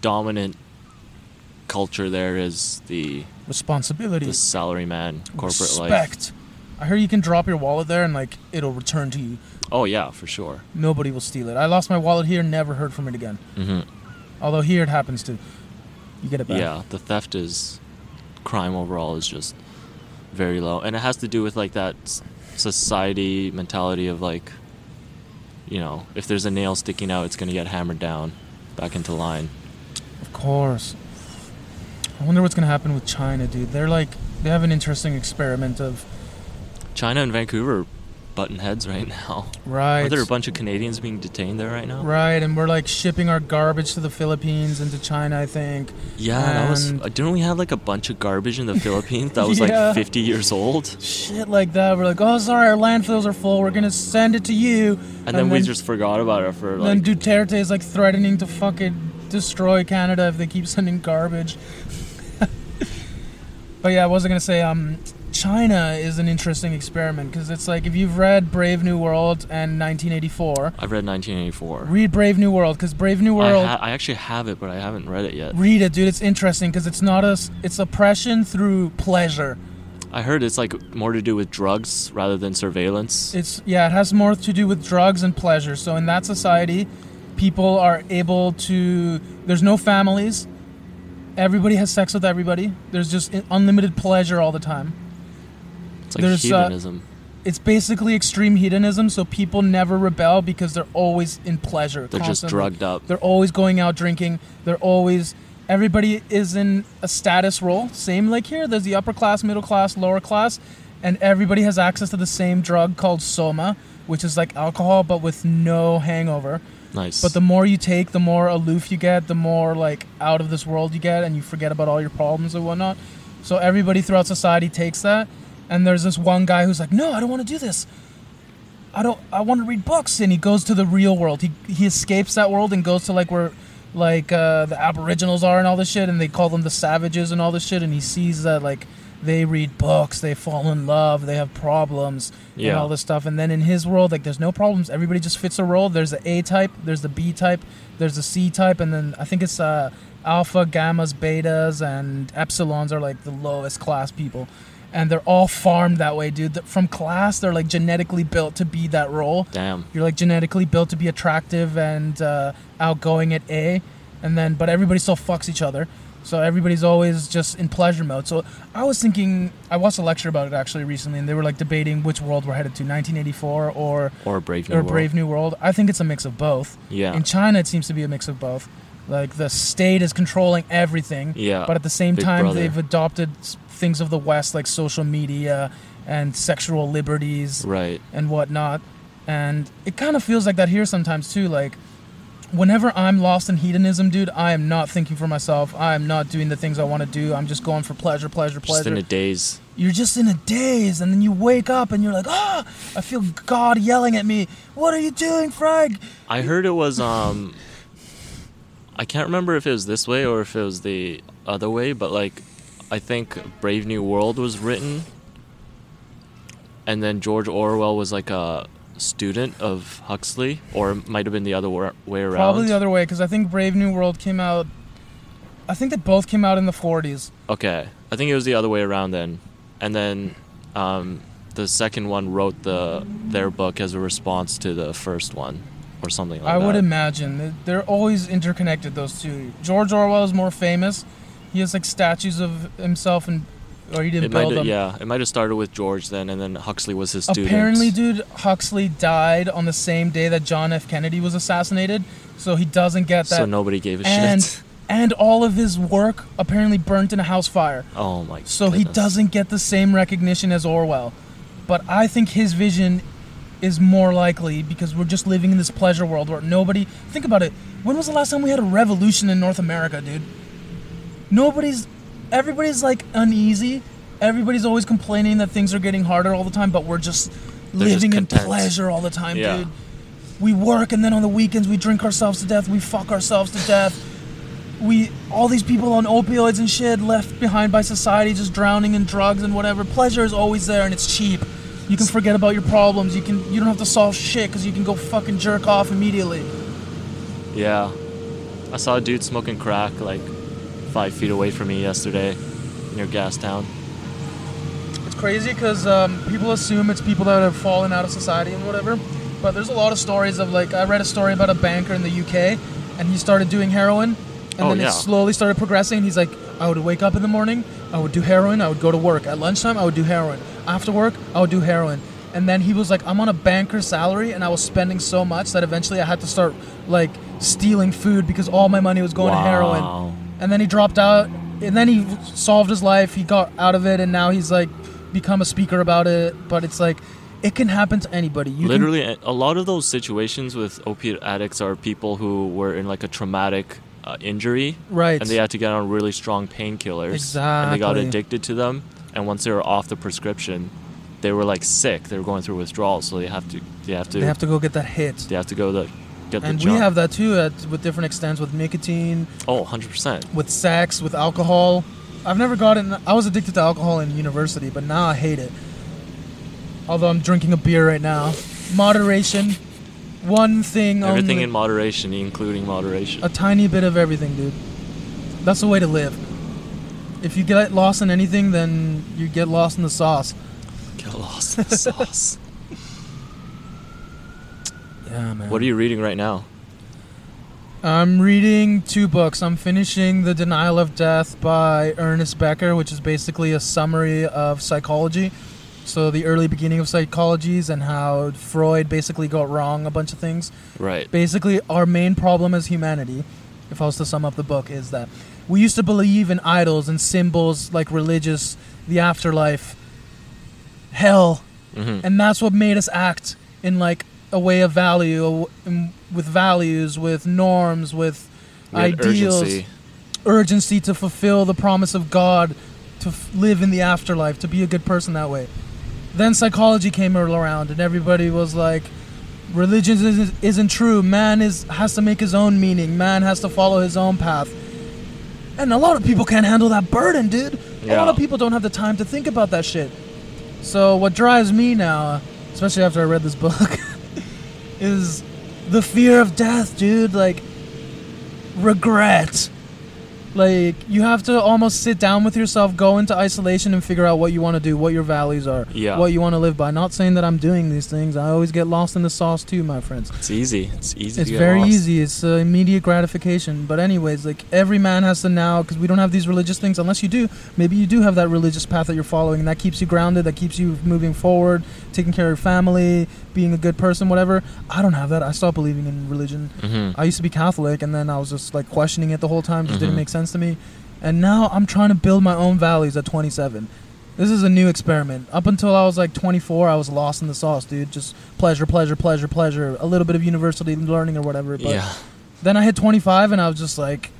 dominant culture there is the responsibility, the salaryman corporate life. I heard you can drop your wallet there and like it'll return to you. Oh yeah, for sure. Nobody will steal it. I lost my wallet here, never heard from it again. hmm Although here it happens to. You get it back. Yeah, the theft is crime overall is just very low, and it has to do with like that s- society mentality of like, you know, if there's a nail sticking out, it's gonna get hammered down back into line. Of course. I wonder what's gonna happen with China, dude. They're like They have an interesting experiment of China and Vancouver are button heads right now. right. Are there a bunch of Canadians being detained there right now? Right, and we're like shipping our garbage to the Philippines and to China, I think. Yeah, that was. And- uh, Didn't we have like a bunch of garbage in the Philippines that was Yeah. like 50 years old? Shit like that. We're like, oh, sorry, our landfills are full. We're gonna send it to you. And, then we just forgot about it for then. Duterte is like threatening to fucking destroy Canada if they keep sending garbage. But yeah, I wasn't gonna say. Um, China is an interesting experiment because it's like if you've read Brave New World and 1984, I've read 1984. read Brave New World because Brave New I, World. ha- I actually have it, but I haven't read it yet. Read it, dude. It's interesting because it's not a. It's oppression through pleasure. I heard it's like more to do with drugs rather than surveillance. It's yeah, it has more to do with drugs and pleasure. So in that society, people are able to. There's no families. Everybody has sex with everybody. There's just unlimited pleasure all the time. It's like there's, uh, hedonism. It's basically extreme hedonism. So people never rebel because they're always in pleasure. They're just drugged up. They're always going out drinking. They're always. Everybody is in a status role. Same like here. There's the upper class, middle class, lower class, and everybody has access to the same drug called soma, which is like alcohol but with no hangover. Nice. But the more you take, the more aloof you get, the more like out of this world you get, and you forget about all your problems and whatnot. So everybody throughout society takes that, and there's this one guy who's like, "No, I don't want to do this. I don't. I want to read books." And he goes to the real world. He he escapes that world and goes to like where like uh, the Aboriginals are and all this shit, and they call them the savages and all this shit. And he sees that like they read books, they fall in love, they have problems, and Yeah. all this stuff. And then in his world, like there's no problems. Everybody just fits a role. There's the A type, there's the B type, there's the C type, and then I think it's uh, alpha, gammas, betas, and epsilons are like the lowest class people. And they're all farmed that way, dude. From class, they're like genetically built to be that role. Damn. You're like genetically built to be attractive and uh, outgoing at A, and then but everybody still fucks each other. So everybody's always just in pleasure mode. So I was thinking, I watched a lecture about it actually recently, and they were like debating which world we're headed to, 1984 or Or Brave New or World. Brave New World. I think it's a mix of both. Yeah. In China, it seems to be a mix of both. Like the state is controlling everything, Yeah, but at the same Big time, Brother. they've adopted things of the West like social media and sexual liberties Right. and whatnot. And it kind of feels like that here sometimes too. Like, whenever I'm lost in hedonism, dude, I am not thinking for myself. I am not doing the things I want to do. I'm just going for pleasure, pleasure, pleasure. Just in a daze. you're just in a daze, and then you wake up and you're like, ah, I feel God yelling at me. What are you doing, Frank? I heard it was um I can't remember if it was this way or if it was the other way, but like I think Brave New World was written and then George Orwell was like a student of Huxley or might have been the other wa- way around. Probably the other way, because I think Brave New World came out. I think they both came out in the 40s. Okay. I think it was the other way around then. And then um the second one wrote the their book as a response to the first one or something like I that. I would imagine they're always interconnected. Those two. George Orwell is more famous. He has like statues of himself and, or he didn't it build them. yeah, it might have started with George then, and then Huxley was his student. Apparently, dude, Huxley died on the same day that John F. Kennedy was assassinated, so he doesn't get that. so nobody gave a and shit. and all of his work apparently burnt in a house fire. Oh my. God. So he doesn't get the same recognition as Orwell. But I think his vision is more likely because we're just living in this pleasure world where nobody think about it. When was the last time we had a revolution in North America, dude? Nobody's everybody's like uneasy. Everybody's always complaining that things are getting harder all the time, but we're just They're just living in pleasure all the time, Yeah. dude. We work and then on the weekends we drink ourselves to death, we fuck ourselves to death. We all these people on opioids and shit left behind by society just drowning in drugs and whatever. Pleasure is always there and it's cheap. You can forget about your problems. You can you don't have to solve shit because you can go fucking jerk off immediately. Yeah, I saw a dude smoking crack like five feet away from me yesterday near Gastown. it's crazy because um, people assume it's people that have fallen out of society and whatever but there's a lot of stories of like i read a story about a banker in the uk and he started doing heroin and Oh, then yeah. it slowly started progressing. He's like i would wake up in the morning i would do heroin i would go to work. At lunchtime i would do heroin. After work i would do heroin. And then he was like i'm on a banker's salary and i was spending so much that eventually i had to start like stealing food because all my money was going to heroin and then he dropped out and then he solved his life. He got out of it, and now he's like become a speaker about it. But it's like it can happen to anybody. You Literally, a a lot of those situations with opiate addicts are people who were in like a traumatic uh, injury, right? and they had to get on really strong painkillers, exactly. and they got addicted to them. And once they were off the prescription, they were like sick. They were going through withdrawal, so they have to they have to they have to go get that hit. they have to go to get And the we have that too at, with different extents with nicotine, oh, 100 percent. with sex, with alcohol. I've never gotten. I was addicted to alcohol in university, but now I hate it. Although I'm drinking a beer right now. Moderation. One thing Everything only. in moderation, including moderation. a tiny bit of everything, dude. That's the way to live. If you get lost in anything, then you get lost in the sauce. Get lost in the sauce. Yeah, man. What are you reading right now? I'm reading two books. I'm finishing The Denial of Death by Ernest Becker, which is basically a summary of psychology. So, the early beginning of psychologies and how Freud basically got wrong a bunch of things. Right. Basically, our main problem as humanity, if I was to sum up the book, is that we used to believe in idols and symbols like religious, the afterlife, hell, hmm and that's what made us act in like a way of value, in, um, with values, with norms, with We ideals, urgency. urgency to fulfill the promise of God, to f- live in the afterlife, to be a good person that way. Then psychology came around, and everybody was like, "Religion isn't, isn't true. Man is has to make his own meaning. Man has to follow his own path." And a lot of people can't handle that burden, dude. A lot of people don't have the time to think about that shit. So what drives me now, especially after I read this book, is the fear of death, dude. Like regret. Like you have to almost sit down with yourself, go into isolation, and figure out what you want to do, what your values are, Yeah. what you want to live by. Not saying that I'm doing these things. I always get lost in the sauce too, my friends. It's easy. It's easy. It's very lost. easy. It's uh, immediate gratification. But anyways, like every man has to now, because we don't have these religious things. Unless you do, maybe you do have that religious path that you're following, and that keeps you grounded. That keeps you moving forward, taking care of your family, being a good person, whatever. I don't have that. I stopped believing in religion. Mhm. I used to be Catholic, and then I was just like questioning it the whole time. Just didn't Mhm. make sense to me. And now I'm trying to build my own values at 27. This is a new experiment. Up until I was like 24, I was lost in the sauce, dude. Just pleasure, pleasure, pleasure, pleasure. A little bit of university learning or whatever. But Yeah. then I hit 25, and I was just like,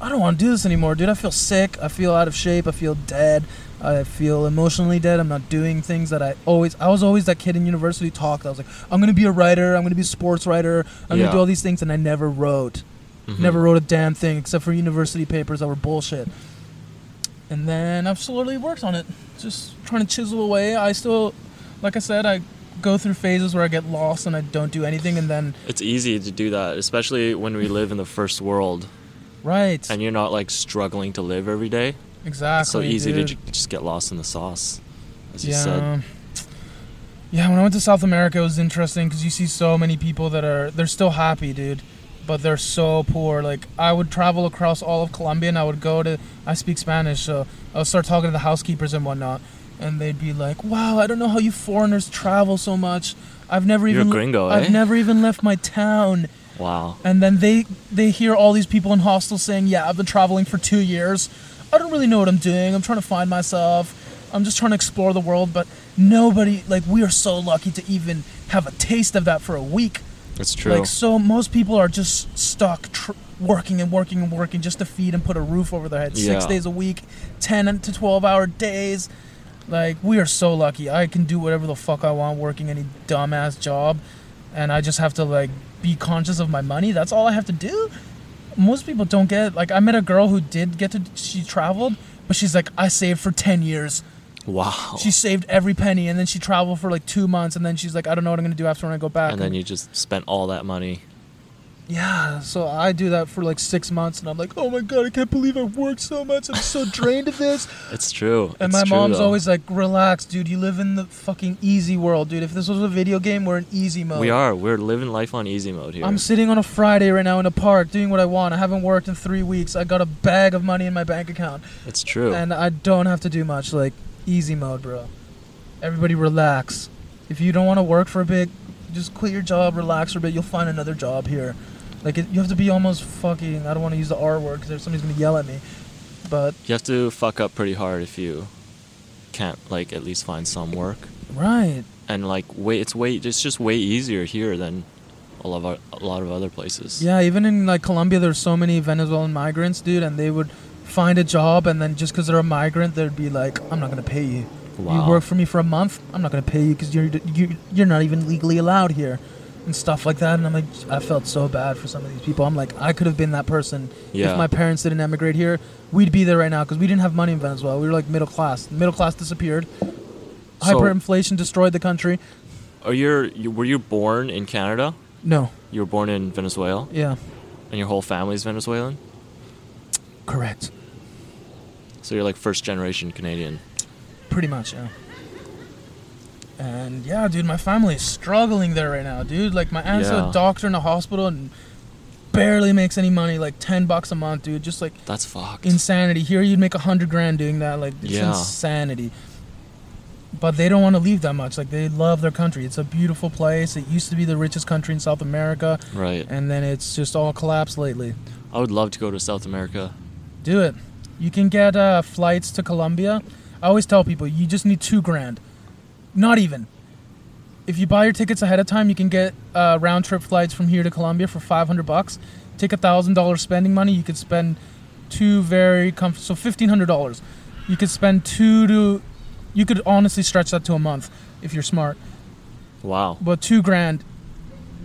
I don't want to do this anymore, dude. I feel sick. I feel out of shape. I feel dead. I feel emotionally dead. I'm not doing things that I always. I was always that kid in university talk. that I was like, I'm gonna be a writer. I'm gonna be a sports writer. I'm Yeah. gonna do all these things, and I never wrote. Mhm. Never wrote a damn thing except for university papers that were bullshit. And then I've slowly worked on it, just trying to chisel away. I still, like I said, I go through phases where I get lost and I don't do anything, and then It's easy to do that, especially when we live in the first world right, and you're not like struggling to live every day. exactly. It's so easy dude. to ju- just get lost in the sauce, as you yeah. said. Yeah, when I went to South America, it was interesting because you see so many people that are they're still happy, dude, but they're so poor. Like I would travel across all of Colombia, and I would go to I speak Spanish, so I would start talking to the housekeepers and whatnot, and they'd be like, "Wow, I don't know how you foreigners travel so much. I've never You're even gringo, I've eh? never even left my town." Wow. And then they they hear all these people in hostels saying, "Yeah, I've been traveling for two years. I don't really know what I'm doing. I'm trying to find myself. I'm just trying to explore the world." But nobody like we are so lucky to even have a taste of that for a week. It's true. Like so, most people are just stuck tr- working and working and working just to feed and put a roof over their head. Six Yeah. days a week, ten to twelve hour days. Like we are so lucky. I can do whatever the fuck I want, working any dumbass job, and I just have to like be conscious of my money. That's all I have to do. Most people don't get. Like I met a girl who did get to. She traveled, but she's like, I saved for ten years. Wow. She saved every penny, and then she traveled for like two months, and then she's like, I don't know what I'm gonna do after when I go back. and then you just spent all that money. Yeah, so I do that for like six months, and I'm like, oh my god, I can't believe I worked so much. I'm so drained of this. It's true. And It's my true, mom's though. always like, relax, dude. You live in the fucking easy world, dude. If this was a video game, we're in easy mode. We are. We're living life on easy mode here. I'm sitting on a Friday right now in a park doing what I want. I haven't worked in three weeks. I got a bag of money in my bank account, it's true. and I don't have to do much. Like easy mode, bro. Everybody relax. If you don't want to work for a bit, just quit your job, relax for a bit. You'll find another job here. Like it, you have to be almost fucking. I don't want to use the R word because somebody's gonna yell at me. But You have to fuck up pretty hard if you can't like at least find some work. right, And like way it's way it's just way easier here than a lot of a lot of other places. yeah. Even in like Colombia, there's so many Venezuelan migrants, dude, and they would find a job, and then just because they're a migrant, they'd be like, "I'm not gonna pay you. Wow. You work for me for a month. I'm not gonna pay you because you're you, you're not even legally allowed here." And stuff like that, and I'm like, I felt so bad for some of these people. I'm like, I could have been that person Yeah. if my parents didn't emigrate here. We'd be there right now because we didn't have money in Venezuela. We were like middle class. Middle class disappeared. So- Hyperinflation destroyed the country. Are you, you were you born in Canada? No, You were born in Venezuela, yeah, and your whole family's Venezuelan. correct. So you're like first generation Canadian. Pretty much, yeah. And yeah, dude, my family is struggling there right now, dude. Like my aunt's Yeah. a doctor in a hospital and barely makes any money, like ten bucks a month, dude. Just like That's fucked. insanity. Here you'd make a hundred grand doing that. Like it's Yeah. insanity. But they don't want to leave that much. Like they love their country. It's a beautiful place. It used to be the richest country in South America, right. and then it's just all collapsed lately. I would love to go to South America. Do it. You can get uh, flights to Colombia. I always tell people you just need two grand. Not even. If you buy your tickets ahead of time, you can get uh, round trip flights from here to Colombia for five hundred bucks. Take a thousand dollars spending money. You could spend two very comfortable. so fifteen hundred dollars. You could spend two to. You could honestly stretch that to a month if you're smart. Wow. But two grand,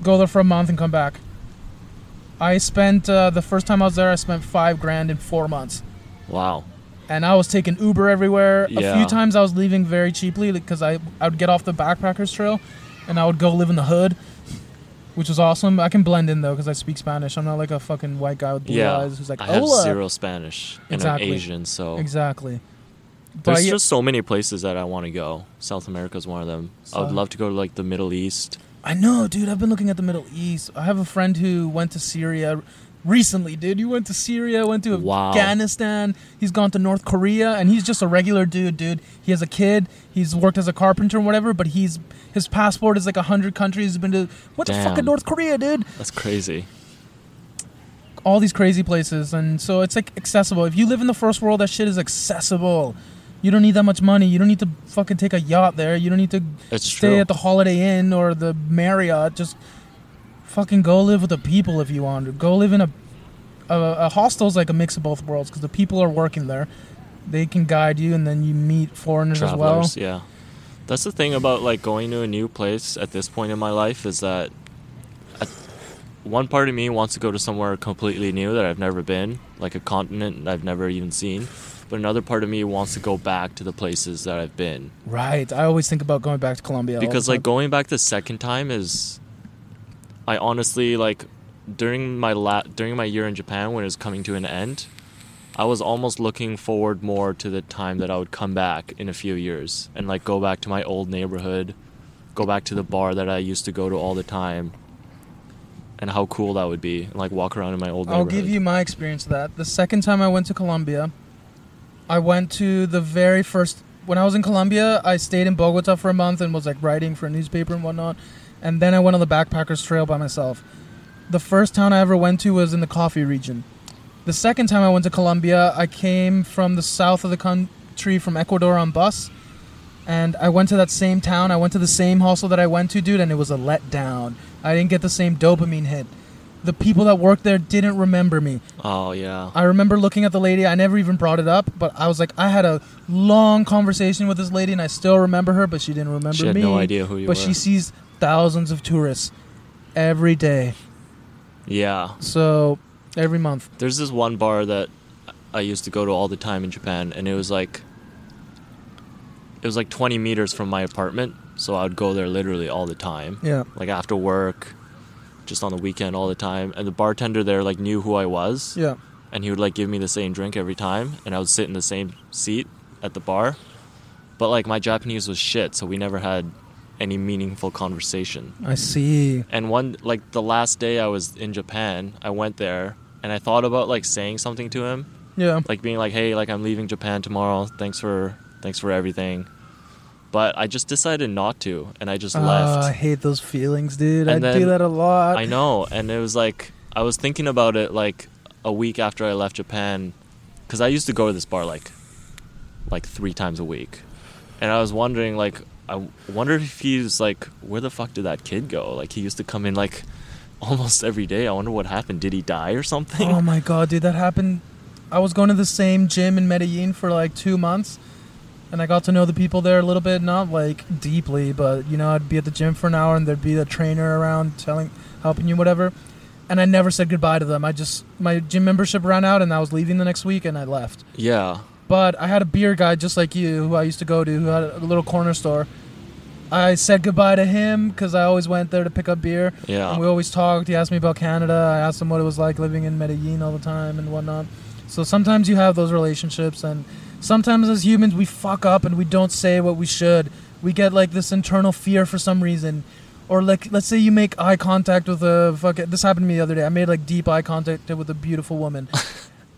go there for a month and come back. I spent uh, the first time I was there. I spent five grand in four months Wow. and I was taking Uber everywhere. A few times I was leaving very cheaply because I I would get off the backpackers trail, and I would go live in the hood, which was awesome. I can blend in though because I speak Spanish. I'm not like a fucking white guy with blue Yeah. eyes who's like I have zero Spanish, and Exactly. I'm Asian, so Exactly. there's But yeah- just so many places that I want to go. South America is one of them. I would love to go to like the Middle East. I know, dude. I've been looking at the Middle East. I have a friend who went to Syria recently, dude. He went to Syria, went to Wow. Afghanistan. He's gone to North Korea, and he's just a regular dude, dude. He has a kid. He's worked as a carpenter and whatever, but he's his passport is like a hundred countries. He's been to what the fuck in North Korea, dude? That's crazy. All these crazy places, and so it's like accessible. If you live in the first world, that shit is accessible. You don't need that much money. You don't need to fucking take a yacht there. You don't need to It's stay true. at the Holiday Inn or the Marriott. Just fucking go live with the people if you want. to. Go live in a a, a hostel's like a mix of both worlds because the people are working there. They can guide you, and then you meet foreigners as well. Travelers, yeah. That's the thing about like going to a new place at this point in my life is that at- one part of me wants to go to somewhere completely new that I've never been, like a continent I've never even seen. But another part of me wants to go back to the places that I've been. Right. I always think about going back to Colombia because like going back the second time is i honestly like during my la- during my year in japan when it was coming to an end i was almost looking forward more to the time that i would come back in a few years and like go back to my old neighborhood go back to the bar that i used to go to all the time and how cool that would be and like walk around in my old neighborhood. I'll neighborhood give you my experience of that. The second time I went to Colombia, I went to the very first. When I was in Colombia, I stayed in Bogota for a month and was like writing for a newspaper and whatnot. And then I went on the backpackers trail by myself. The first town I ever went to was in the coffee region. The second time I went to Colombia, I came from the south of the country, from Ecuador on bus. And I went to that same town. I went to the same hostel that I went to, dude, and it was a letdown. I didn't get the same dopamine hit. The people that worked there didn't remember me. oh yeah I remember looking at the lady. I never even brought it up, but I was like, I had a long conversation with this lady, and I still remember her, but she didn't remember she had me. no idea who you but were she sees thousands of tourists every day. yeah So every month. There's this one bar that I used to go to all the time in Japan, and it was like it was like 20 meters from my apartment, so I would go there literally all the time, Yeah. like after work, just on the weekend all the time. And the bartender there like knew who I was, Yeah. and he would like give me the same drink every time, and I would sit in the same seat at the bar. But like my Japanese was shit, so we never had any meaningful conversation. I see. And one like the last day I was in Japan, I went there and I thought about like saying something to him, Yeah. like being like, "Hey, like I'm leaving Japan tomorrow. Thanks for thanks for everything." But I just decided not to, and I just ah, I left. hate those feelings, dude. And I do that a lot. I know, and it was like I was thinking about it like a week after I left Japan because I used to go to this bar like, like three times a week, and I was wondering like, I wonder if he's like, where the fuck did that kid go? Like he used to come in like, almost every day. I wonder what happened. Did he die or something? Oh my god, dude, that happened. I was going to the same gym in Medellin for like two months, and I got to know the people there a little bit, not like deeply, but you know, I'd be at the gym for an hour, and there'd be a trainer around telling, helping you, whatever. And I never said goodbye to them. I just my gym membership ran out, and I was leaving the next week, and I left. Yeah. But I had a beer guy just like you, who I used to go to, who had a little corner store. I said goodbye to him because I always went there to pick up beer. Yeah. And we always talked. He asked me about Canada. I asked him what it was like living in Medellin all the time and whatnot. So sometimes you have those relationships, and sometimes as humans we fuck up and we don't say what we should. We get like this internal fear for some reason, or like let's say you make eye contact with a fuck. This happened to me the other day. I made like deep eye contact with a beautiful woman.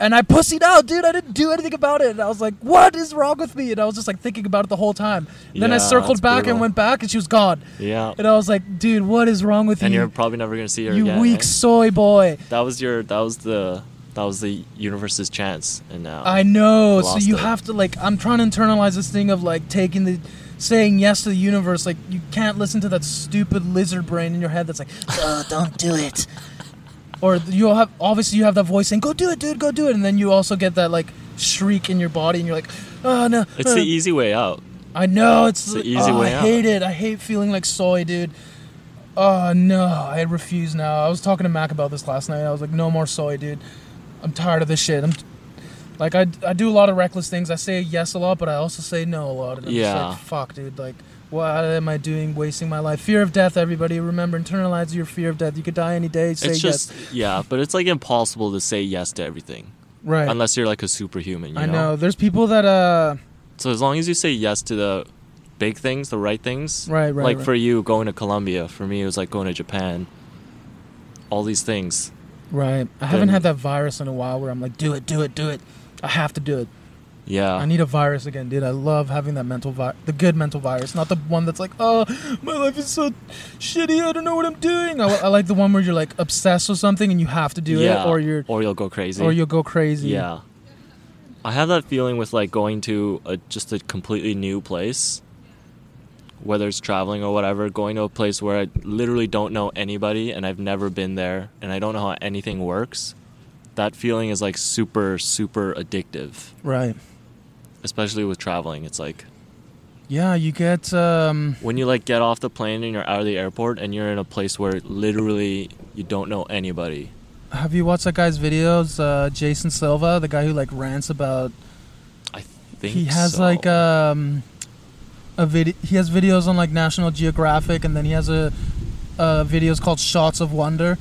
And I pussied out, dude. I didn't do anything about it. And I was like, "What is wrong with me?" And I was just like thinking about it the whole time. And then I circled back brutal. and went back, and she was gone. Yeah. And I was like, "Dude, what is wrong with And you? And you're probably never gonna see her you again. You weak eh? soy boy." That was your. That was the. That was the universe's chance, and now. I know. So you it. have to like. I'm trying to internalize this thing of like taking the, saying yes to the universe. Like you can't listen to that stupid lizard brain in your head that's like, oh, don't do it. Or you'll have obviously you have that voice saying, "Go do it, dude, go do it," and then you also get that like shriek in your body, and you're like, "Oh no!" It's uh." the easy way out. I know it's, It's the easy oh, way I out. I hate it. I hate feeling like soy, dude. Oh no, I refuse now. I was talking to Mac about this last night. I was like, no more soy, dude. I'm tired of this shit. I'm like, I, I do a lot of reckless things. I say yes a lot, but I also say no a lot. And I'm just Yeah. like, fuck, dude. Like, what am I doing? Wasting my life. Fear of death. Everybody, remember, internalize your fear of death. You could die any day. Say it's just yes. yeah, but it's like impossible to say yes to everything Right. unless you're like a superhuman. You I know? know. There's people that uh. So as long as you say yes to the big things, the right things, Right. Right. like right. for you going to Colombia, for me it was like going to Japan. All these things. Right. I haven't had that virus in a while where I'm like, do it, do it, do it. I have to do it. Yeah. I need a virus again, dude. I love having that mental vi- the good mental virus, not the one that's like, oh, my life is so shitty. I don't know what I'm doing. I, I like the one where you're like obsessed with something and you have to do yeah. it, or you're, or you'll go crazy. or you'll go crazy. Yeah. I have that feeling with like going to a, just a completely new place, whether it's traveling or whatever, going to a place where I literally don't know anybody and I've never been there and I don't know how anything works. That feeling is like super, super addictive, Right. Especially with traveling. It's like Yeah, you get. Um, when you like get off the plane and you're out of the airport and you're in a place where literally you don't know anybody. have you watched that guy's videos? Uh, Jason Silva, the guy who like rants about. I think he has so. like um, a video. He has videos on like National Geographic, and then he has a, a videos called Shots of Wonder.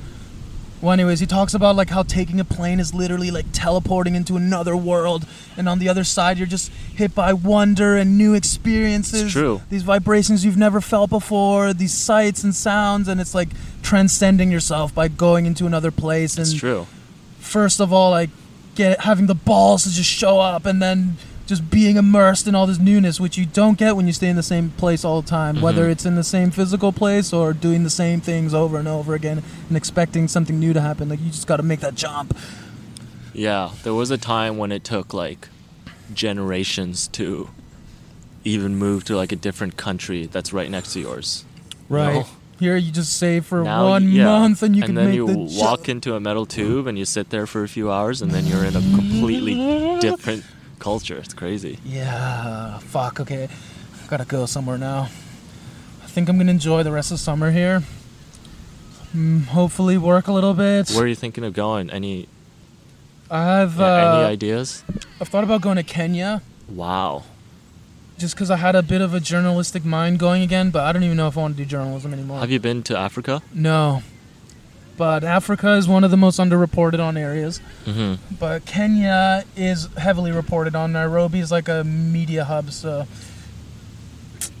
Well, anyways, he talks about like how taking a plane is literally like teleporting into another world, and on the other side you're just hit by wonder and new experiences. It's true. These vibrations you've never felt before, these sights and sounds, and it's like transcending yourself by going into another place. And It's true. first of all, like get having the balls to just show up, and then just being immersed in all this newness, which you don't get when you stay in the same place all the time, whether Mhm. it's in the same physical place or doing the same things over and over again and expecting something new to happen. Like you just got to make that jump. Yeah, there was a time when it took like generations to even move to like a different country that's right next to yours. you Right. Here you just save for Now, one yeah. month and you can then make you the walk jump. into a metal tube and you sit there for a few hours and then you're in a completely different culture. It's crazy. Yeah, fuck. Okay, I gotta go somewhere now. I think I'm gonna enjoy the rest of summer here. Mm, hopefully, work a little bit. Where are you thinking of going? Any I've yeah, any uh, ideas? I've thought about going to Kenya Wow. just because I had a bit of a journalistic mind going again, but I don't even know if I want to do journalism anymore. Have you been to Africa? No, but Africa is one of the most underreported on areas. hmm But Kenya is heavily reported on. Nairobi is like a media hub, so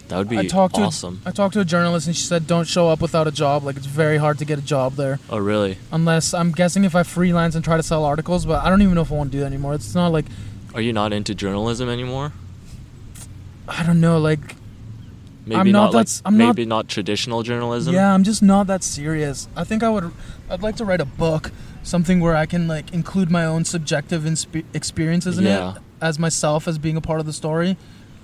That would be I talked awesome. to I talked to a journalist and she said don't show up without a job. Like it's very hard to get a job there oh, really? unless I'm guessing if I freelance and try to sell articles. But I don't even know if I want to do that anymore. It's not like Are you not into journalism anymore? I don't know. Like Maybe I'm not not, like that's- I'm maybe not traditional journalism. yeah, I'm just not that serious. I think I would. I'd like to write a book, something where I can like include my own subjective inspe- experiences in Yeah. it as myself as being a part of the story,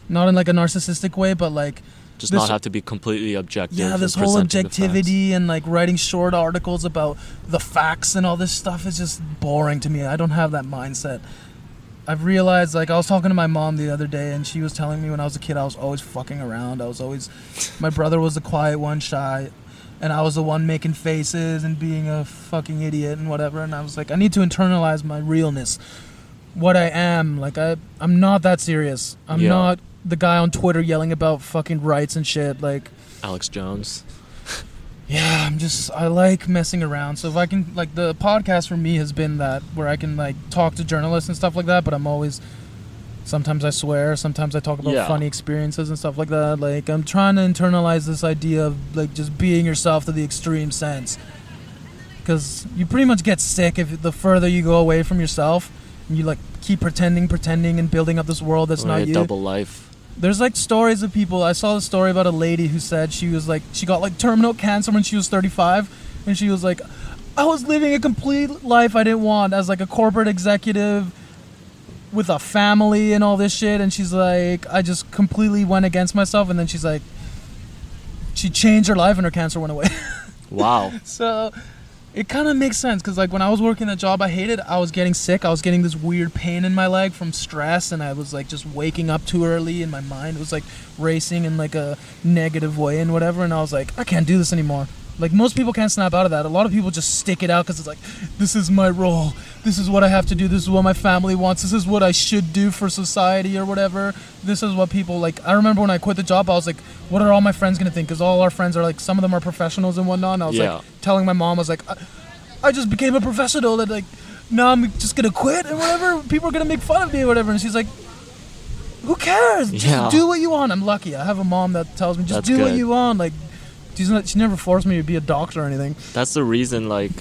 not in like a narcissistic way, but like Just This- not have to be completely objective. yeah, this whole presenting the facts. objectivity and like writing short articles about the facts and all this stuff is just boring to me. I don't have that mindset. I've realized like I was talking to my mom the other day and she was telling me when I was a kid I was always fucking around. I was always my brother was the quiet one, shy, and I was the one making faces and being a fucking idiot and whatever and I was like I need to internalize my realness. What I am, like I I'm not that serious. I'm Yeah. not the guy on Twitter yelling about fucking rights and shit like Alex Jones. Yeah, I'm just I like messing around. So if I can like the podcast for me has been that where I can like talk to journalists and stuff like that, but I'm always sometimes I swear, sometimes I talk about Yeah. funny experiences and stuff like that. Like I'm trying to internalize this idea of like just being yourself to the extreme sense. Cuz you pretty much get sick if the further you go away from yourself and you like keep pretending, pretending and building up this world that's not a you double life. There's like stories of people. I saw a story about a lady who said she was like she got like terminal cancer when she was 35, and she was like, I was living a complete life I didn't want as like a corporate executive with a family and all this shit. And she's like, I just completely went against myself. And then she's like, she changed her life and her cancer went away. Wow. So it kind of makes sense because like when I was working a job I hated, I was getting sick. I was getting this weird pain in my leg from stress, and I was like just waking up too early, and my mind was like racing in like a negative way and whatever. And I was like, I can't do this anymore. Like most people can't snap out of that. A lot of people just stick it out because it's like, this is my role. This is what I have to do. This is what my family wants. This is what I should do for society or whatever. This is what people like. I remember when I quit the job, I was like, what are all my friends gonna think? Because all our friends are like, some of them are professionals and whatnot. And I was Yeah. like, telling my mom, I was like, I, I just became a professional and like, now I'm just gonna quit and whatever. People are gonna make fun of me or whatever. And she's like, who cares? Just Yeah. do what you want. I'm lucky. I have a mom that tells me just That's do what you want. Like, she's not, she never forced me to be a doctor or anything. That's the reason, like,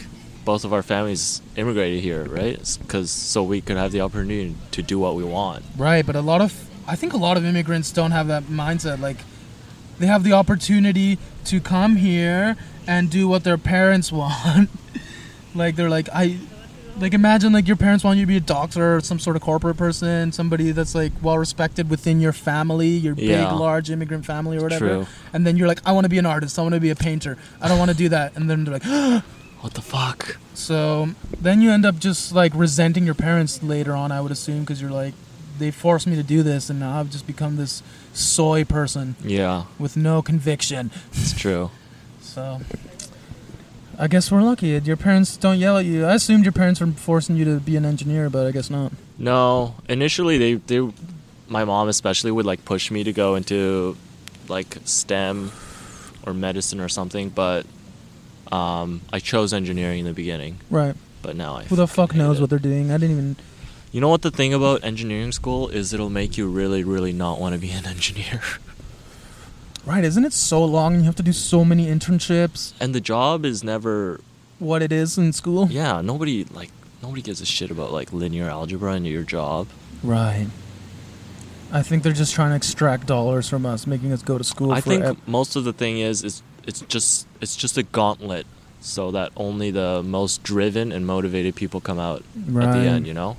both of our families immigrated here, right? Because so we could have the opportunity to do what we want. Right, but a lot of I think a lot of immigrants don't have that mindset. Like they have the opportunity to come here and do what their parents want. like they're like I like imagine like your parents want you to be a doctor or some sort of corporate person, somebody that's like well respected within your family, your Yeah. big large immigrant family or whatever. True. And then you're like I want to be an artist, I want to be a painter. I don't want to do that. And then they're like What the fuck? so then you end up just like resenting your parents later on, I would assume, because you're like, they forced me to do this, and now I've just become this soy person Yeah, with no conviction. it's true. So I guess we're lucky. Your parents don't yell at you. I assumed your parents were forcing you to be an engineer, but I guess not. No, initially they they, my mom especially would like push me to go into, like STEM, or medicine or something. But, um, I chose engineering in the beginning. Right. But now I. Who the fuck knows it. what they're doing? I didn't even. You know what the thing about engineering school is? It'll make you really, really not want to be an engineer. Right. Isn't it so long and you have to do so many internships? and the job is never. What it is in school? Yeah, nobody like nobody gives a shit about like linear algebra in your job. Right. I think they're just trying to extract dollars from us, making us go to school. I think most of the thing is is it's just it's just a gauntlet so that only the most driven and motivated people come out at the end, you know?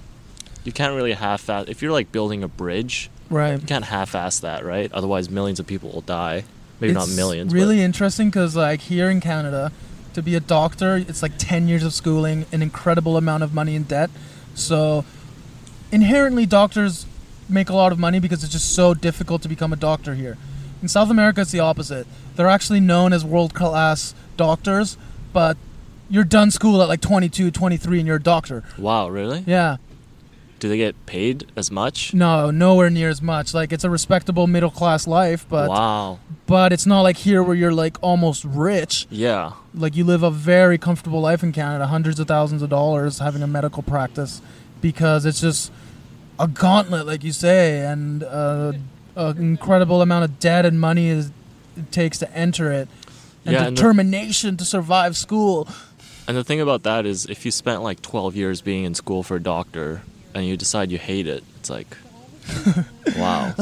You can't really half that. if you're like building a bridge, right. you can't half ass that, right? Otherwise millions of people will die. Maybe not It's millions. Really interesting because, like, here in Canada, to be a doctor, it's like 10 years of schooling, an incredible amount of money in debt. So, inherently, doctors make a lot of money because it's just so difficult to become a doctor here. In South America, it's the opposite. They're actually known as world class doctors, but you're done school at like 22, 23, and you're a doctor. Wow, really? Yeah. Do they get paid as much? No, nowhere near as much. Like, it's a respectable middle class life, but wow. but it's not like here where you're like almost rich. Yeah. like you live a very comfortable life in Canada, hundreds of thousands of dollars having a medical practice because it's just a gauntlet, like you say, and uh, an incredible amount of debt and money is, it takes to enter it, and Yeah, and the- determination to survive school. And the thing about that is if you spent like 12 years being in school for a doctor and you decide you hate it, it's like wow.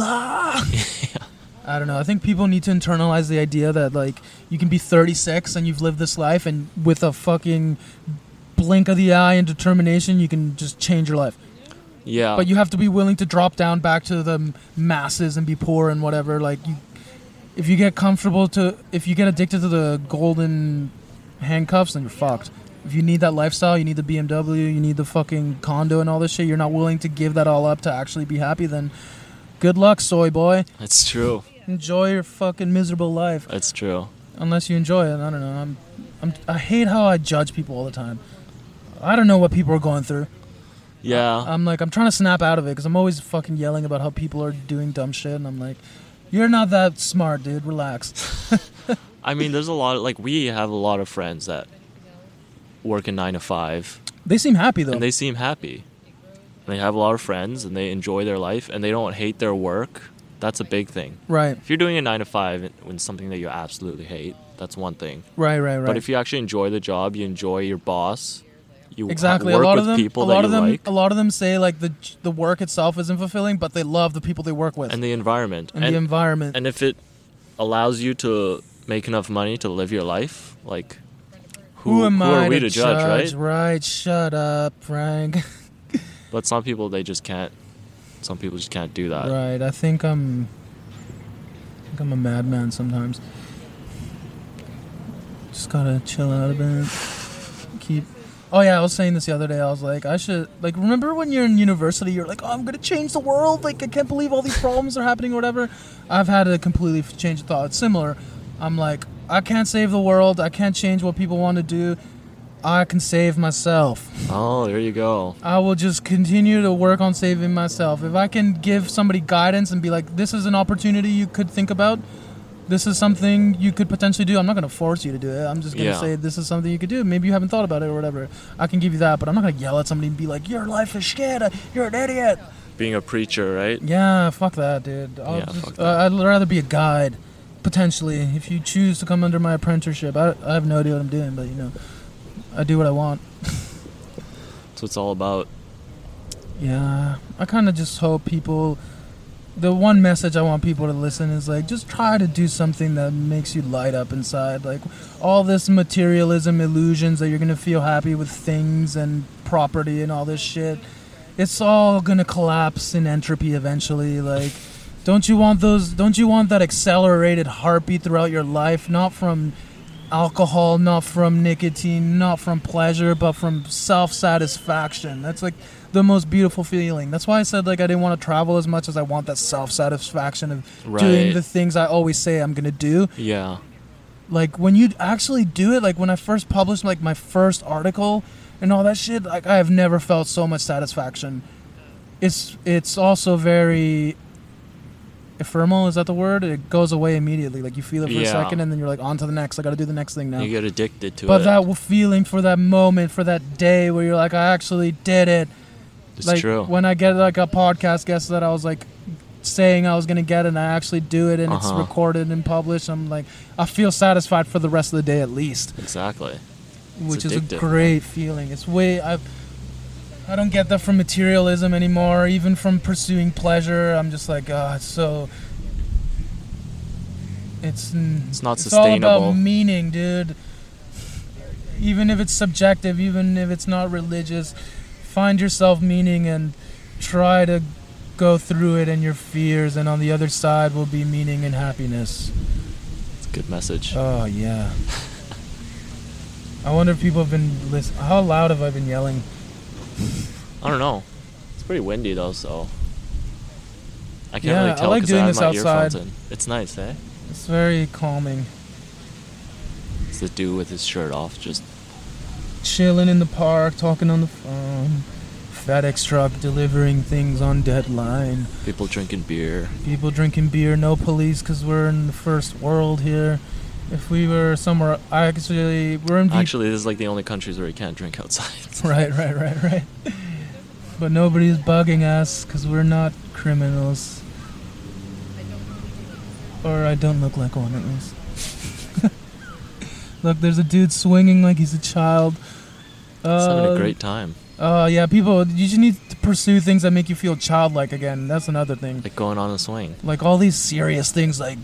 I don't know. I think people need to internalize the idea that like you can be 36 and you've lived this life and with a fucking blink of the eye and determination, you can just change your life. Yeah. But you have to be willing to drop down back to the masses and be poor and whatever. Like you, if you get comfortable to, if you get addicted to the golden handcuffs, then you're fucked. If you need that lifestyle, you need the BMW, you need the fucking condo and all this shit. You're not willing to give that all up to actually be happy. Then, good luck, soy boy. It's true. Enjoy your fucking miserable life, It's true. unless you enjoy it. I don't know. I'm, I'm, I hate how I judge people all the time. I don't know what people are going through. Yeah. I'm like, I'm trying to snap out of it because I'm always fucking yelling about how people are doing dumb shit, and I'm like, you're not that smart, dude. Relax. I mean, there's a lot of, like, we have a lot of friends that work in nine to five, They seem happy though. and they seem happy. And they have a lot of friends, and they enjoy their life, and they don't hate their work. That's a big thing. right, If you're doing a nine to five when something that you absolutely hate, that's one thing. right, right, right. But if you actually enjoy the job, you enjoy your boss, you exactly, work a lot with of them, people a lot of them, like, a lot of them say like the the work itself isn't fulfilling, but they love the people they work with and the environment. and the environment. and if it allows you to make enough money to live your life, like who, who am who I are we to judge, right? Right, shut up, Frank. But some people they just can't. Some people just can't do that. right, I think I'm. I think I'm a madman sometimes. Just gotta chill out a bit. Keep. Oh yeah, I was saying this the other day. I was like, I should like remember when you're in university, you're like, oh, I'm gonna change the world. Like I can't believe all these problems are happening or whatever. I've had a completely change of thought. It's similar. I'm like, I can't save the world. I can't change what people want to do. I can save myself. Oh, there you go. I will just continue to work on saving myself. If I can give somebody guidance and be like, this is an opportunity you could think about, this is something you could potentially do. I'm not going to force you to do it. I'm just going to Yeah. say, this is something you could do. Maybe you haven't thought about it or whatever. I can give you that, but I'm not going to yell at somebody and be like, your life is shit. You're an idiot. Being a preacher, right? Yeah, fuck that, dude. I'll Yeah, just, fuck uh, that. I'd rather be a guide, potentially. If you choose to come under my apprenticeship, I, I have no idea what I'm doing, but you know, I do what I want. That's what it's all about. Yeah, I kind of just hope people. The one message I want people to listen is like, just try to do something that makes you light up inside. Like, all this materialism illusions that you're gonna feel happy with things and property and all this shit. It's all gonna collapse in entropy eventually. Like, don't you want those? Don't you want that accelerated heartbeat throughout your life? Not from alcohol, not from nicotine, not from pleasure, but from self satisfaction. That's like the most beautiful feeling. That's why I said like I didn't want to travel as much as I want that self satisfaction of doing the things I always say I'm gonna do. Yeah. Like when you actually do it, like when I first published like my first article and all that shit, like I have never felt so much satisfaction. It's it's also very ephemeral. Is that the word? It goes away immediately. Like you feel it for a second, and then you're like on to the next. I got to do the next thing now. You get addicted to it. But that feeling for that moment, for that day where you're like, I actually did it. it's like true. when I get like a podcast guest that I was like saying I was gonna get, and I actually do it, and it's Uh-huh. recorded and published. I'm like, I feel satisfied for the rest of the day at least, exactly. which is a addictive. great feeling. It's way I. I don't get that from materialism anymore. Even from pursuing pleasure, I'm just like, oh, so. It's It's not it's all sustainable. about meaning, dude. Even if it's subjective, even if it's not religious, find yourself meaning and try to go through it and your fears, and on the other side will be meaning and happiness. It's a good message. Oh yeah. I wonder if people have been listening. How loud have I been yelling? I don't know. It's pretty windy though, so I can't Yeah, really tell like because I, doing have my outside. earphones in. It's nice, eh? It's very calming. It's the dude with his shirt off, just Chilling in the park, talking on the phone. FedEx truck delivering things on deadline. people drinking beer. people drinking beer, no police because we're in the first world here. If we were somewhere, I actually, we're in. V- Actually, this is like the only countries where you can't drink outside. right, right, right, right. But nobody's bugging us because we're not criminals. Or I don't look like one at least. look, there's a dude swinging like he's a child. It's having Uh, a great time. Oh yeah, people. You just need to pursue things that make you feel childlike again. That's another thing. Like going on a swing. like all these serious things like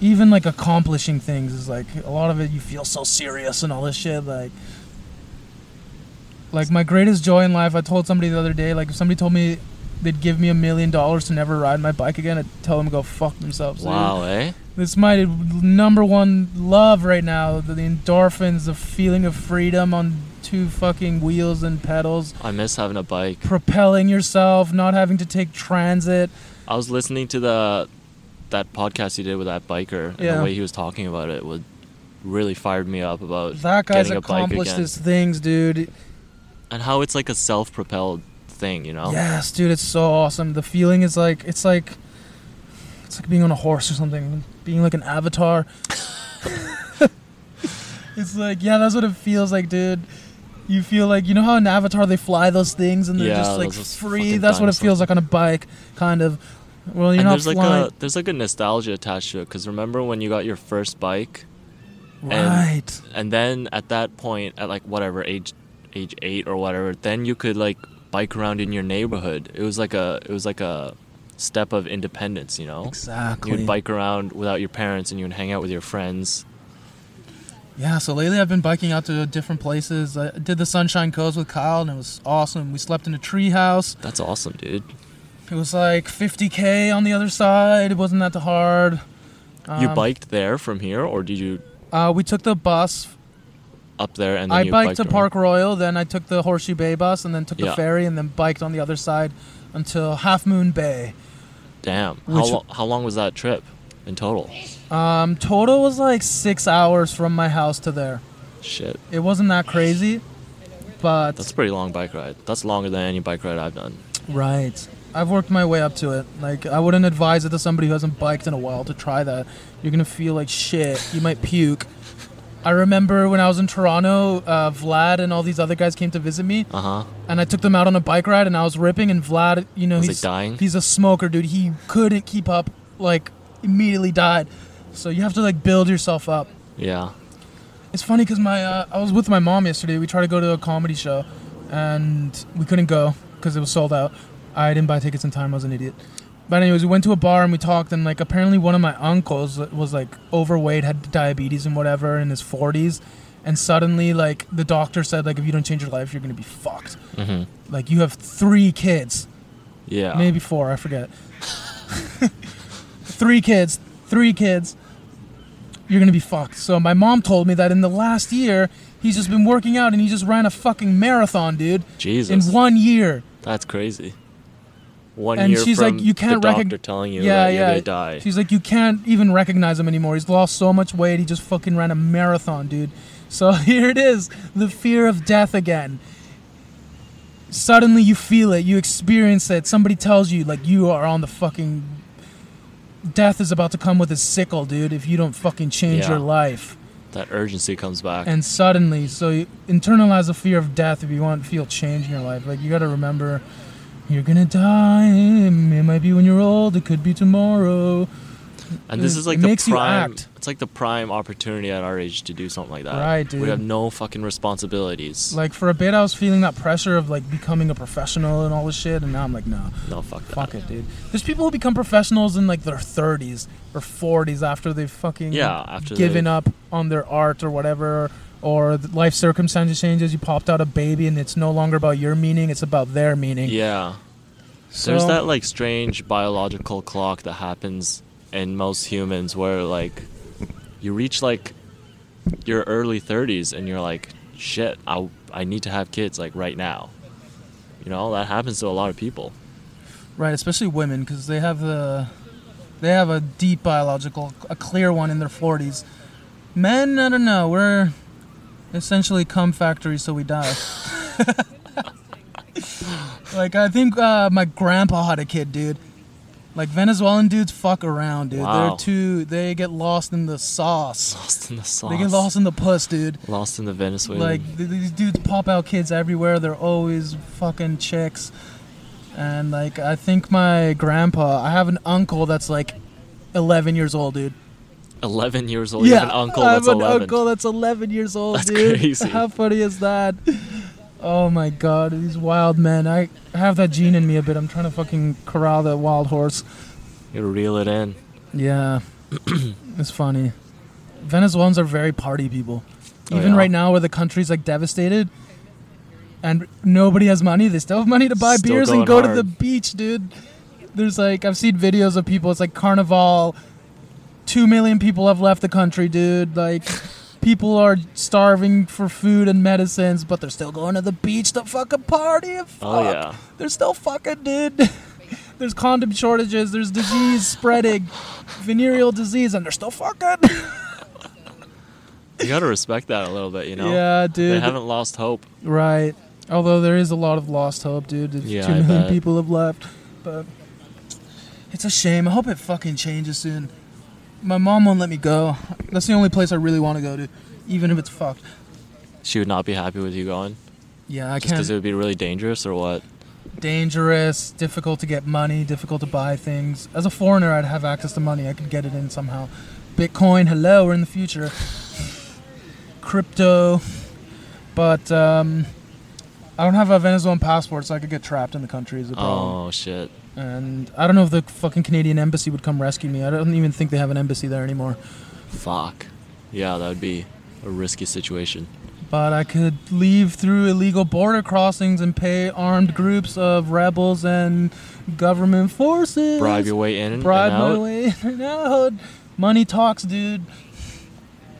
even like accomplishing things is like a lot of it you feel so serious and all this shit like Like my greatest joy in life, I told somebody the other day, like if somebody told me they'd give me a million dollars to never ride my bike again, I'd tell them to go fuck themselves. dude. Wow, eh? This is my number one love right now. The, the endorphins, the feeling of freedom on two fucking wheels and pedals, I miss having a bike. propelling yourself, not having to take transit. I was listening to the that podcast you did with that biker, and Yeah. the way he was talking about it would really fired me up about That guy's getting a bike accomplished his things, dude. and how it's like a self-propelled thing, you know? Yes, dude, it's so awesome. The feeling is like it's like it's like being on a horse or something, being like an avatar. it's like yeah, that's what it feels like, dude. You feel like you know how in Avatar they fly those things and they're Yeah, just like free. That's what it feels like on a bike, kind of. Well, you're and not there's like a there's like a nostalgia attached to it because remember when you got your first bike right. and then at that point at like whatever age age eight or whatever then you could like bike around in your neighborhood it was like a it was like a step of independence you know Exactly. you'd bike around without your parents and you would hang out with your friends Yeah, so lately I've been biking out to different places. I did the Sunshine Coast with Kyle, and it was awesome. We slept in a tree house. that's awesome dude It was like 50k on the other side. It wasn't that hard. you Um, biked there from here or did you Uh, we took the bus. up there and then I you biked to around? Park Royal, then I took the Horseshoe Bay bus, and then took the Yeah. ferry, and then biked on the other side until Half Moon Bay. damn how, lo- how long was that trip in total Um, total was like six hours from my house to there. shit It wasn't that crazy, but that's a pretty long bike ride that's longer than any bike ride i've done Right. I've worked my way up to it. Like I wouldn't advise it to somebody who hasn't biked in a while to try that. You're gonna feel like shit. You might puke. I remember when I was in Toronto, uh, Vlad and all these other guys came to visit me, uh-huh and I took them out on a bike ride, and I was ripping, and Vlad, you know, Was he's dying? He's a smoker, dude. He couldn't keep up. Like immediately died. So you have to like build yourself up. yeah It's funny because my uh, I was with my mom yesterday. We tried to go to a comedy show, and we couldn't go because it was sold out. I didn't buy tickets in time. I was an idiot. But anyways, we went to a bar and we talked, and like apparently one of my uncles was like overweight, had diabetes and whatever in his 40s, and suddenly like the doctor said like if you don't change your life, you're gonna be fucked. hmm Like you have three kids, yeah maybe four, I forget. three kids, three kids. You're gonna be fucked. So my mom told me that in the last year, he's just been working out and he just ran a fucking marathon, dude, jesus in one year. That's crazy. One And year she's from like, you can't the doctor telling you yeah, that you're yeah. gonna die. She's like, you can't even recognize him anymore. He's lost so much weight. He just fucking ran a marathon, dude. So here it is, the fear of death again. Suddenly you feel it, you experience it. Somebody tells you like you are on the fucking death is about to come with his sickle, dude. If you don't fucking change Yeah. your life. that urgency comes back. And suddenly, so you internalize the fear of death if you want to feel change in your life. Like you got to remember, you're gonna die. It might be when you're old. It could be tomorrow. And this is like it the prime. It's like the prime opportunity at our age to do something like that. Right, dude. We have no fucking responsibilities. Like for a bit, I was feeling that pressure of like becoming a professional and all this shit, and now I'm like, no, no, fuck that. fuck it, dude. There's people who become professionals in like their 30s or 40s after they've fucking Yeah, after given up on their art or whatever. Or life circumstances changes. You popped out a baby, and it's no longer about your meaning; it's about their meaning. Yeah. So, There's that like strange biological clock that happens in most humans where like you reach like your early 30s and you're like shit I I need to have kids like right now. You know, that happens to a lot of people. right, especially women, because they have the they have a deep biological, a clear one in their 40s. Men, I don't know. We're essentially cum factory so we die. like I think uh, my grandpa had a kid, dude. Like Venezuelan dudes fuck around, dude. Wow. They're too. They get lost in the sauce. Lost in the sauce. They get lost in the puss, dude. Lost in the Venezuelan. Like th- these dudes pop out kids everywhere. They're always fucking chicks. And like I think my grandpa, I have an uncle that's like 11 years old, dude. 11 years old. You have an uncle I that's have an 11. uncle that's 11 years old, That's dude. crazy. How funny is that? Oh my god, these wild men. I have that gene in me a bit. I'm trying to fucking corral that wild horse. You reel it in. Yeah, it's funny. Venezuelans are very party people. Oh, Even yeah? right now, where the country's like devastated, and nobody has money. They still have money to buy Still beers and go to the beach, dude. There's like I've seen videos of people. It's like carnival. Two million people have left the country, dude. Like people are starving for food and medicines, but they're still going to the beach to fucking party. And fuck. Oh yeah. They're still fucking, dude. There's condom shortages. There's disease spreading, venereal disease, and they're still fucking. You gotta respect that a little bit, you know. Yeah, dude. They haven't lost hope. Right. Although there is a lot of lost hope, dude. Yeah, two million people have left. But it's a shame. I hope it fucking changes soon. My mom won't let me go. That's the only place I really want to go to, even if it's fucked. She would not be happy with you going, Yeah, I just because can't. Because it would be really dangerous, or what? Dangerous, difficult to get money, difficult to buy things. As a foreigner, I'd have access to money. I could get it in somehow. Bitcoin, hello, we're in the future. Crypto. But um, I don't have a Venezuelan passport, so I could get trapped in the country. Is a problem. Oh shit. And I don't know if the fucking Canadian embassy would come rescue me. I don't even think they have an embassy there anymore. Fuck. Yeah, that would be a risky situation. But I could leave through illegal border crossings and pay armed groups of rebels and government forces. Bribe your way in Bribe and my way in and out. Money talks, dude.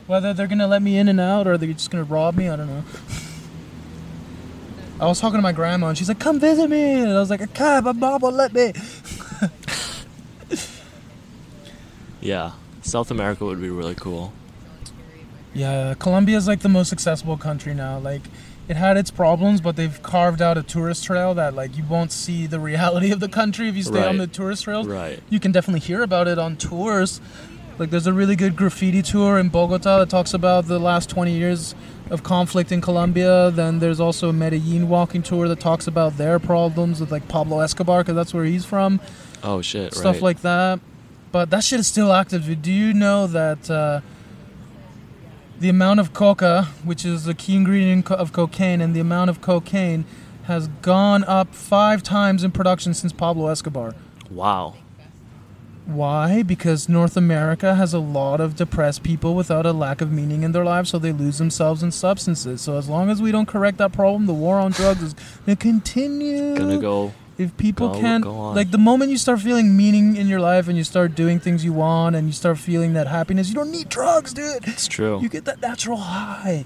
Whether they're gonna let me in and out or they're just gonna rob me, I don't know. I was talking to my grandma and she's like, "Come visit me," and I was like, "I can't. My mom won't let me." Yeah, South America would be really cool. Yeah, Colombia is like the most accessible country now. Like, it had its problems, but they've carved out a tourist trail that like you won't see the reality of the country if you stay on the tourist trails. Right. You can definitely hear about it on tours. Like, there's a really good graffiti tour in Bogota that talks about the last 20 years of conflict in Colombia. Then there's also a Medellin walking tour that talks about their problems with like Pablo Escobar, because that's where he's from Oh shit. stuff right. like that. But that shit is still active. Do you know that uh, the amount of coca, which is the key ingredient of cocaine, and the amount of cocaine has gone up five times in production since Pablo Escobar? Wow. Why? Because North America has a lot of depressed people without a lack of meaning in their lives, so they lose themselves in substances. So as long as we don't correct that problem, the war on drugs is gonna continue. Gonna go. If people Go- can't, go on. like, the moment you start feeling meaning in your life and you start doing things you want and you start feeling that happiness, you don't need drugs, dude. It's true. You get that natural high.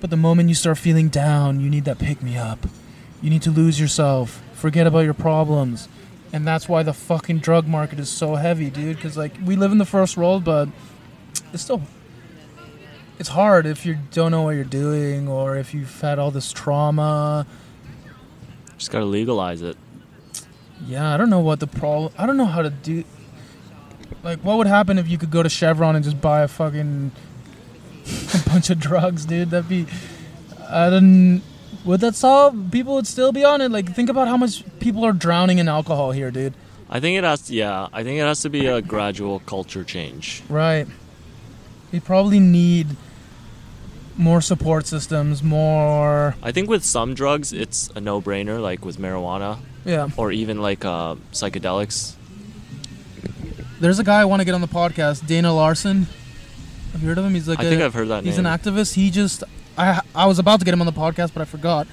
But the moment you start feeling down, you need that pick me up. You need to lose yourself, forget about your problems. And that's why the fucking drug market is so heavy, dude. Because, like, we live in the first world, but it's still. It's hard if you don't know what you're doing or if you've had all this trauma. Just gotta legalize it. Yeah, I don't know what the problem. I don't know how to do. Like, what would happen if you could go to Chevron and just buy a fucking a bunch of drugs, dude? That'd be. I don't. Would that solve? People would still be on it. Like, think about how much people are drowning in alcohol here, dude. I think it has. To, yeah, I think it has to be a gradual culture change. Right. We probably need more support systems, more. I think with some drugs, it's a no-brainer, like with marijuana Yeah. or even like uh, psychedelics. There's a guy I want to get on the podcast, Dana Larsen. Have you heard of him? He's like I a- think I've heard that He's name. an activist. He just I I was about to get him on the podcast, but I forgot.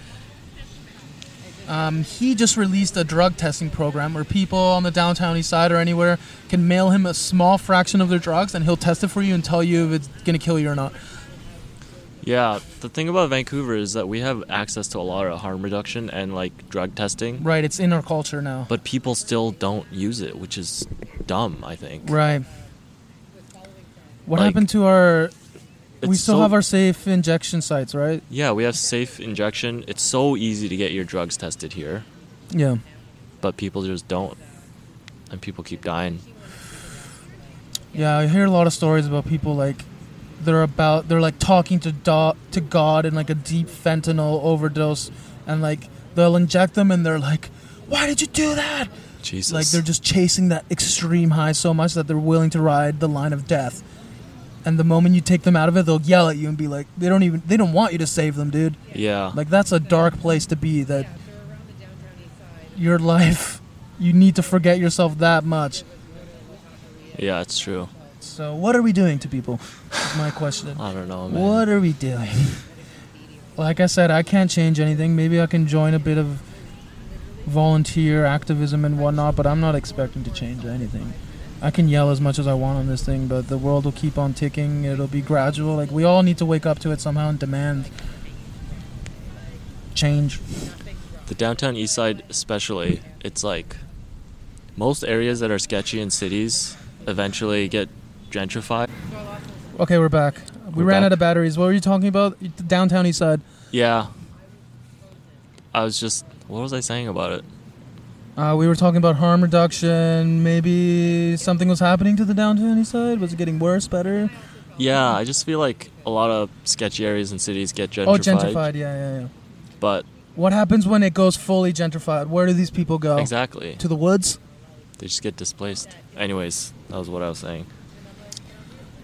Um, he just released a drug testing program where people on the downtown east side or anywhere can mail him a small fraction of their drugs, and he'll test it for you and tell you if it's gonna kill you or not. Yeah, the thing about Vancouver is that we have access to a lot of harm reduction and like drug testing, Right, it's in our culture now. but people still don't use it, which is dumb. I think. Right. What Like, happened to our? We still so- have our safe injection sites, right? Yeah, we have safe injection. It's so easy to get your drugs tested here, Yeah. but people just don't, and people keep dying. Yeah, I hear a lot of stories about people like they're about they're like talking to do- to God in like a deep fentanyl overdose, and like they'll inject them and they're like, "Why did you do that?" Jesus. Like they're just chasing that extreme high so much that they're willing to ride the line of death. And the moment you take them out of it, they'll yell at you and be like, they don't even they don't want you to save them, dude. yeah. Like that's a dark place to be. That your life, you need to forget yourself that much. yeah, it's true. So what are we doing to people? Is my question. I don't know, man. What are we doing? like I said, I can't change anything. Maybe I can join a bit of volunteer activism and whatnot, but I'm not expecting to change anything. I can yell as much as I want on this thing, but the world will keep on ticking. It'll be gradual. Like we all need to wake up to it somehow and demand change. The downtown east side, especially, it's like most areas that are sketchy in cities eventually get gentrified. Okay, we're back. We We're ran back. out of batteries. What were you talking about? Downtown east side. Yeah. I was just, what was I saying about it? Uh, we were talking about harm reduction. Maybe something was happening to the downtown east side. Was it getting worse, better? Yeah, I just feel like a lot of sketchy areas in cities get gentrified. Oh, gentrified. Yeah, yeah, yeah. But What happens when it goes fully gentrified? Where do these people go? exactly, To the woods? they just get displaced. Anyways, that was what I was saying.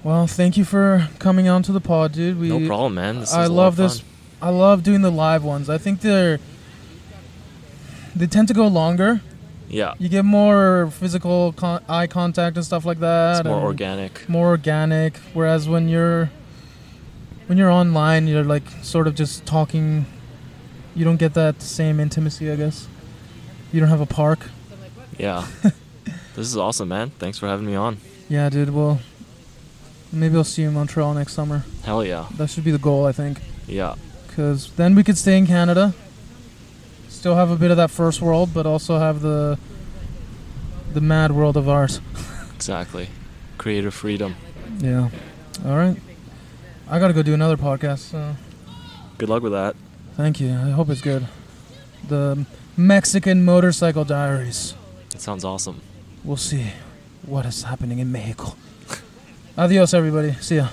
Well, thank you for coming on to the pod, dude. We, no problem, man. This is I love this. I love doing the live ones. I think they're they tend to go longer. Yeah, You get more physical con- eye contact and stuff like that. it's more organic. More organic. Whereas when you're when you're online, you're like sort of just talking. You don't get that same intimacy, I guess. You don't have a park. Yeah. this is awesome, man. Thanks for having me on. Yeah, dude. Well, maybe I'll see you in Montreal next summer. Hell yeah. That should be the goal, I think. Yeah. because then we could stay in Canada, still have a bit of that first world, but also have the the mad world of ours. Exactly. Creative freedom. Yeah. All right. I gotta go do another podcast. So Good luck with that. thank you. I hope it's good. The Mexican Motorcycle Diaries. It sounds awesome. We'll see what is happening in Mexico. Adios, everybody. See ya.